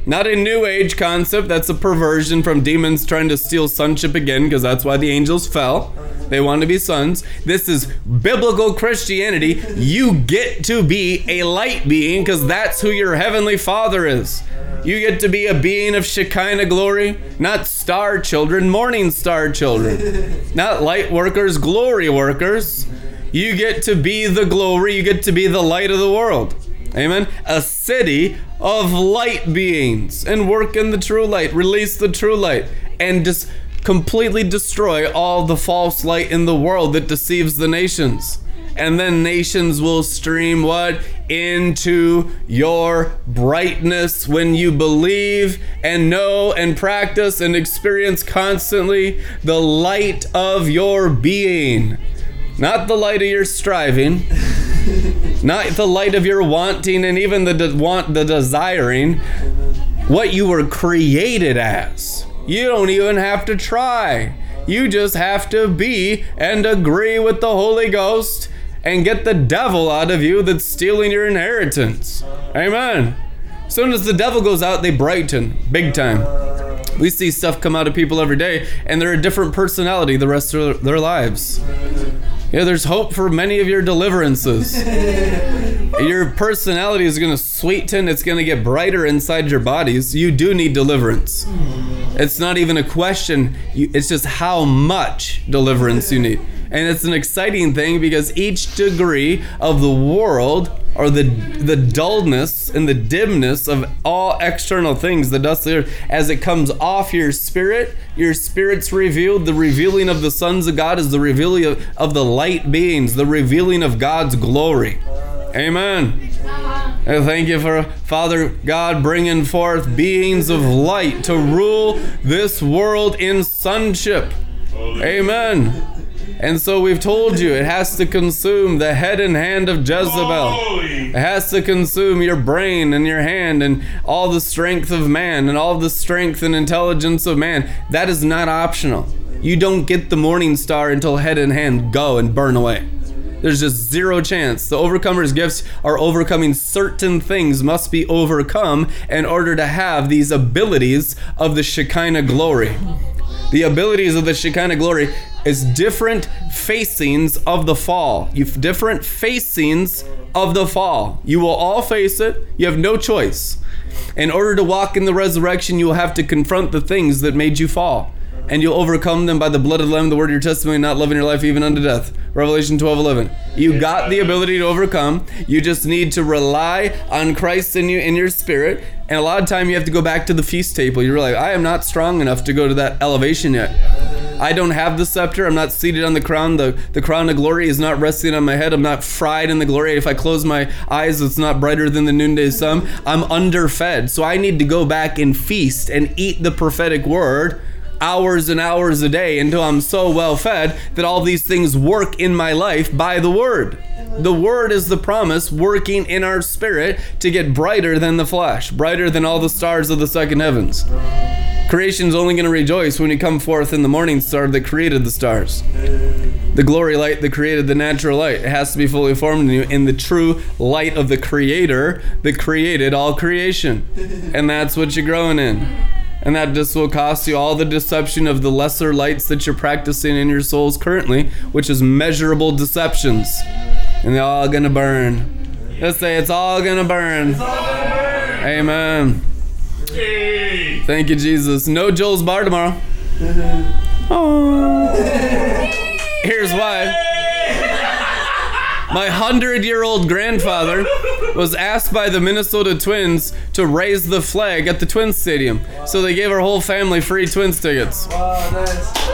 Not a new age concept. That's a perversion from demons trying to steal sonship again, because that's why the angels fell. They want to be sons. This is biblical Christianity. You get to be a light being because that's who your heavenly Father is. You get to be a being of Shekinah glory, not star children, morning star children, not light workers, glory workers. You get to be the glory, you get to be the light of the world. Amen. A city of light beings and work in the true light, release the true light, and just completely destroy all the false light in the world that deceives the nations. And then nations will stream what? Into your brightness when you believe and know and practice and experience constantly the light of your being. Not the light of your striving, not the light of your wanting and even the de- want the desiring. What you were created as. You don't even have to try. You just have to be and agree with the holy ghost and get the devil out of you that's stealing your inheritance. Amen. As soon as the devil goes out they brighten big time. We see stuff come out of people every day and they're a different personality the rest of their lives yeah, there's hope for many of your deliverances. your personality is going to sweeten, it's going to get brighter inside your bodies. You do need deliverance. It's not even a question, you, it's just how much deliverance you need. And it's an exciting thing because each degree of the world or the the dullness and the dimness of all external things, the dust of the earth, as it comes off your spirit, your spirit's revealed. The revealing of the sons of God is the revealing of, of the light beings, the revealing of God's glory. Amen. And thank you for Father God bringing forth beings of light to rule this world in sonship. Amen. And so we've told you it has to consume the head and hand of Jezebel. Holy. It has to consume your brain and your hand and all the strength of man and all the strength and intelligence of man. That is not optional. You don't get the morning star until head and hand go and burn away. There's just zero chance. The overcomer's gifts are overcoming certain things must be overcome in order to have these abilities of the Shekinah glory. The abilities of the Shekinah glory is different facings of the fall. You've different facings of the fall. You will all face it. You have no choice. In order to walk in the resurrection, you will have to confront the things that made you fall. And you'll overcome them by the blood of the Lamb, the word of your testimony, not loving your life even unto death. Revelation 12 11. You got the ability to overcome. You just need to rely on Christ in you, in your spirit. And a lot of time you have to go back to the feast table. You're like, I am not strong enough to go to that elevation yet. I don't have the scepter. I'm not seated on the crown. The, the crown of glory is not resting on my head. I'm not fried in the glory. If I close my eyes, it's not brighter than the noonday sun. I'm underfed. So I need to go back and feast and eat the prophetic word hours and hours a day until I'm so well fed that all these things work in my life by the word. The word is the promise working in our spirit to get brighter than the flesh, brighter than all the stars of the second heavens. Creation's only going to rejoice when you come forth in the morning star that created the stars. The glory light that created the natural light. It has to be fully formed in you in the true light of the creator that created all creation. And that's what you're growing in. And that just will cost you all the deception of the lesser lights that you're practicing in your souls currently, which is measurable deceptions. And they're all gonna burn. Let's say it's all gonna burn. Amen. Hey. Thank you, Jesus. No Joel's bar tomorrow. Oh. Here's why. My hundred year old grandfather was asked by the Minnesota Twins to raise the flag at the Twins Stadium. So they gave our whole family free Twins tickets. Wow, nice.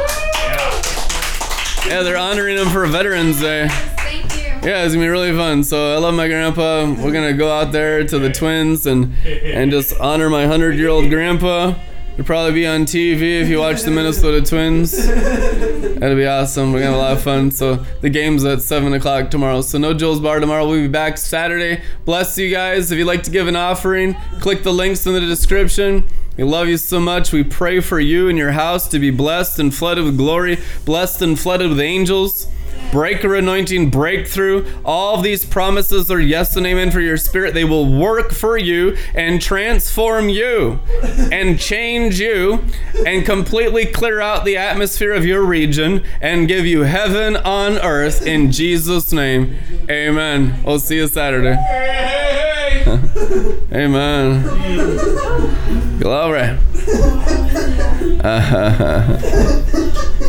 Yeah, they're honoring him for Veterans Day. Thank you. Yeah, it's gonna be really fun. So I love my grandpa. We're gonna go out there to the Twins and and just honor my hundred year old grandpa. It'll probably be on TV if you watch the Minnesota Twins. That'll be awesome. We're gonna have a lot of fun. So the game's at seven o'clock tomorrow. So no Joel's Bar tomorrow. We'll be back Saturday. Bless you guys. If you'd like to give an offering, click the links in the description. We love you so much. We pray for you and your house to be blessed and flooded with glory, blessed and flooded with angels. Breaker anointing, breakthrough. All of these promises are yes and amen for your spirit. They will work for you and transform you and change you and completely clear out the atmosphere of your region and give you heaven on earth in Jesus' name. Amen. We'll see you Saturday. Hey, hey, hey. Amen. Glory.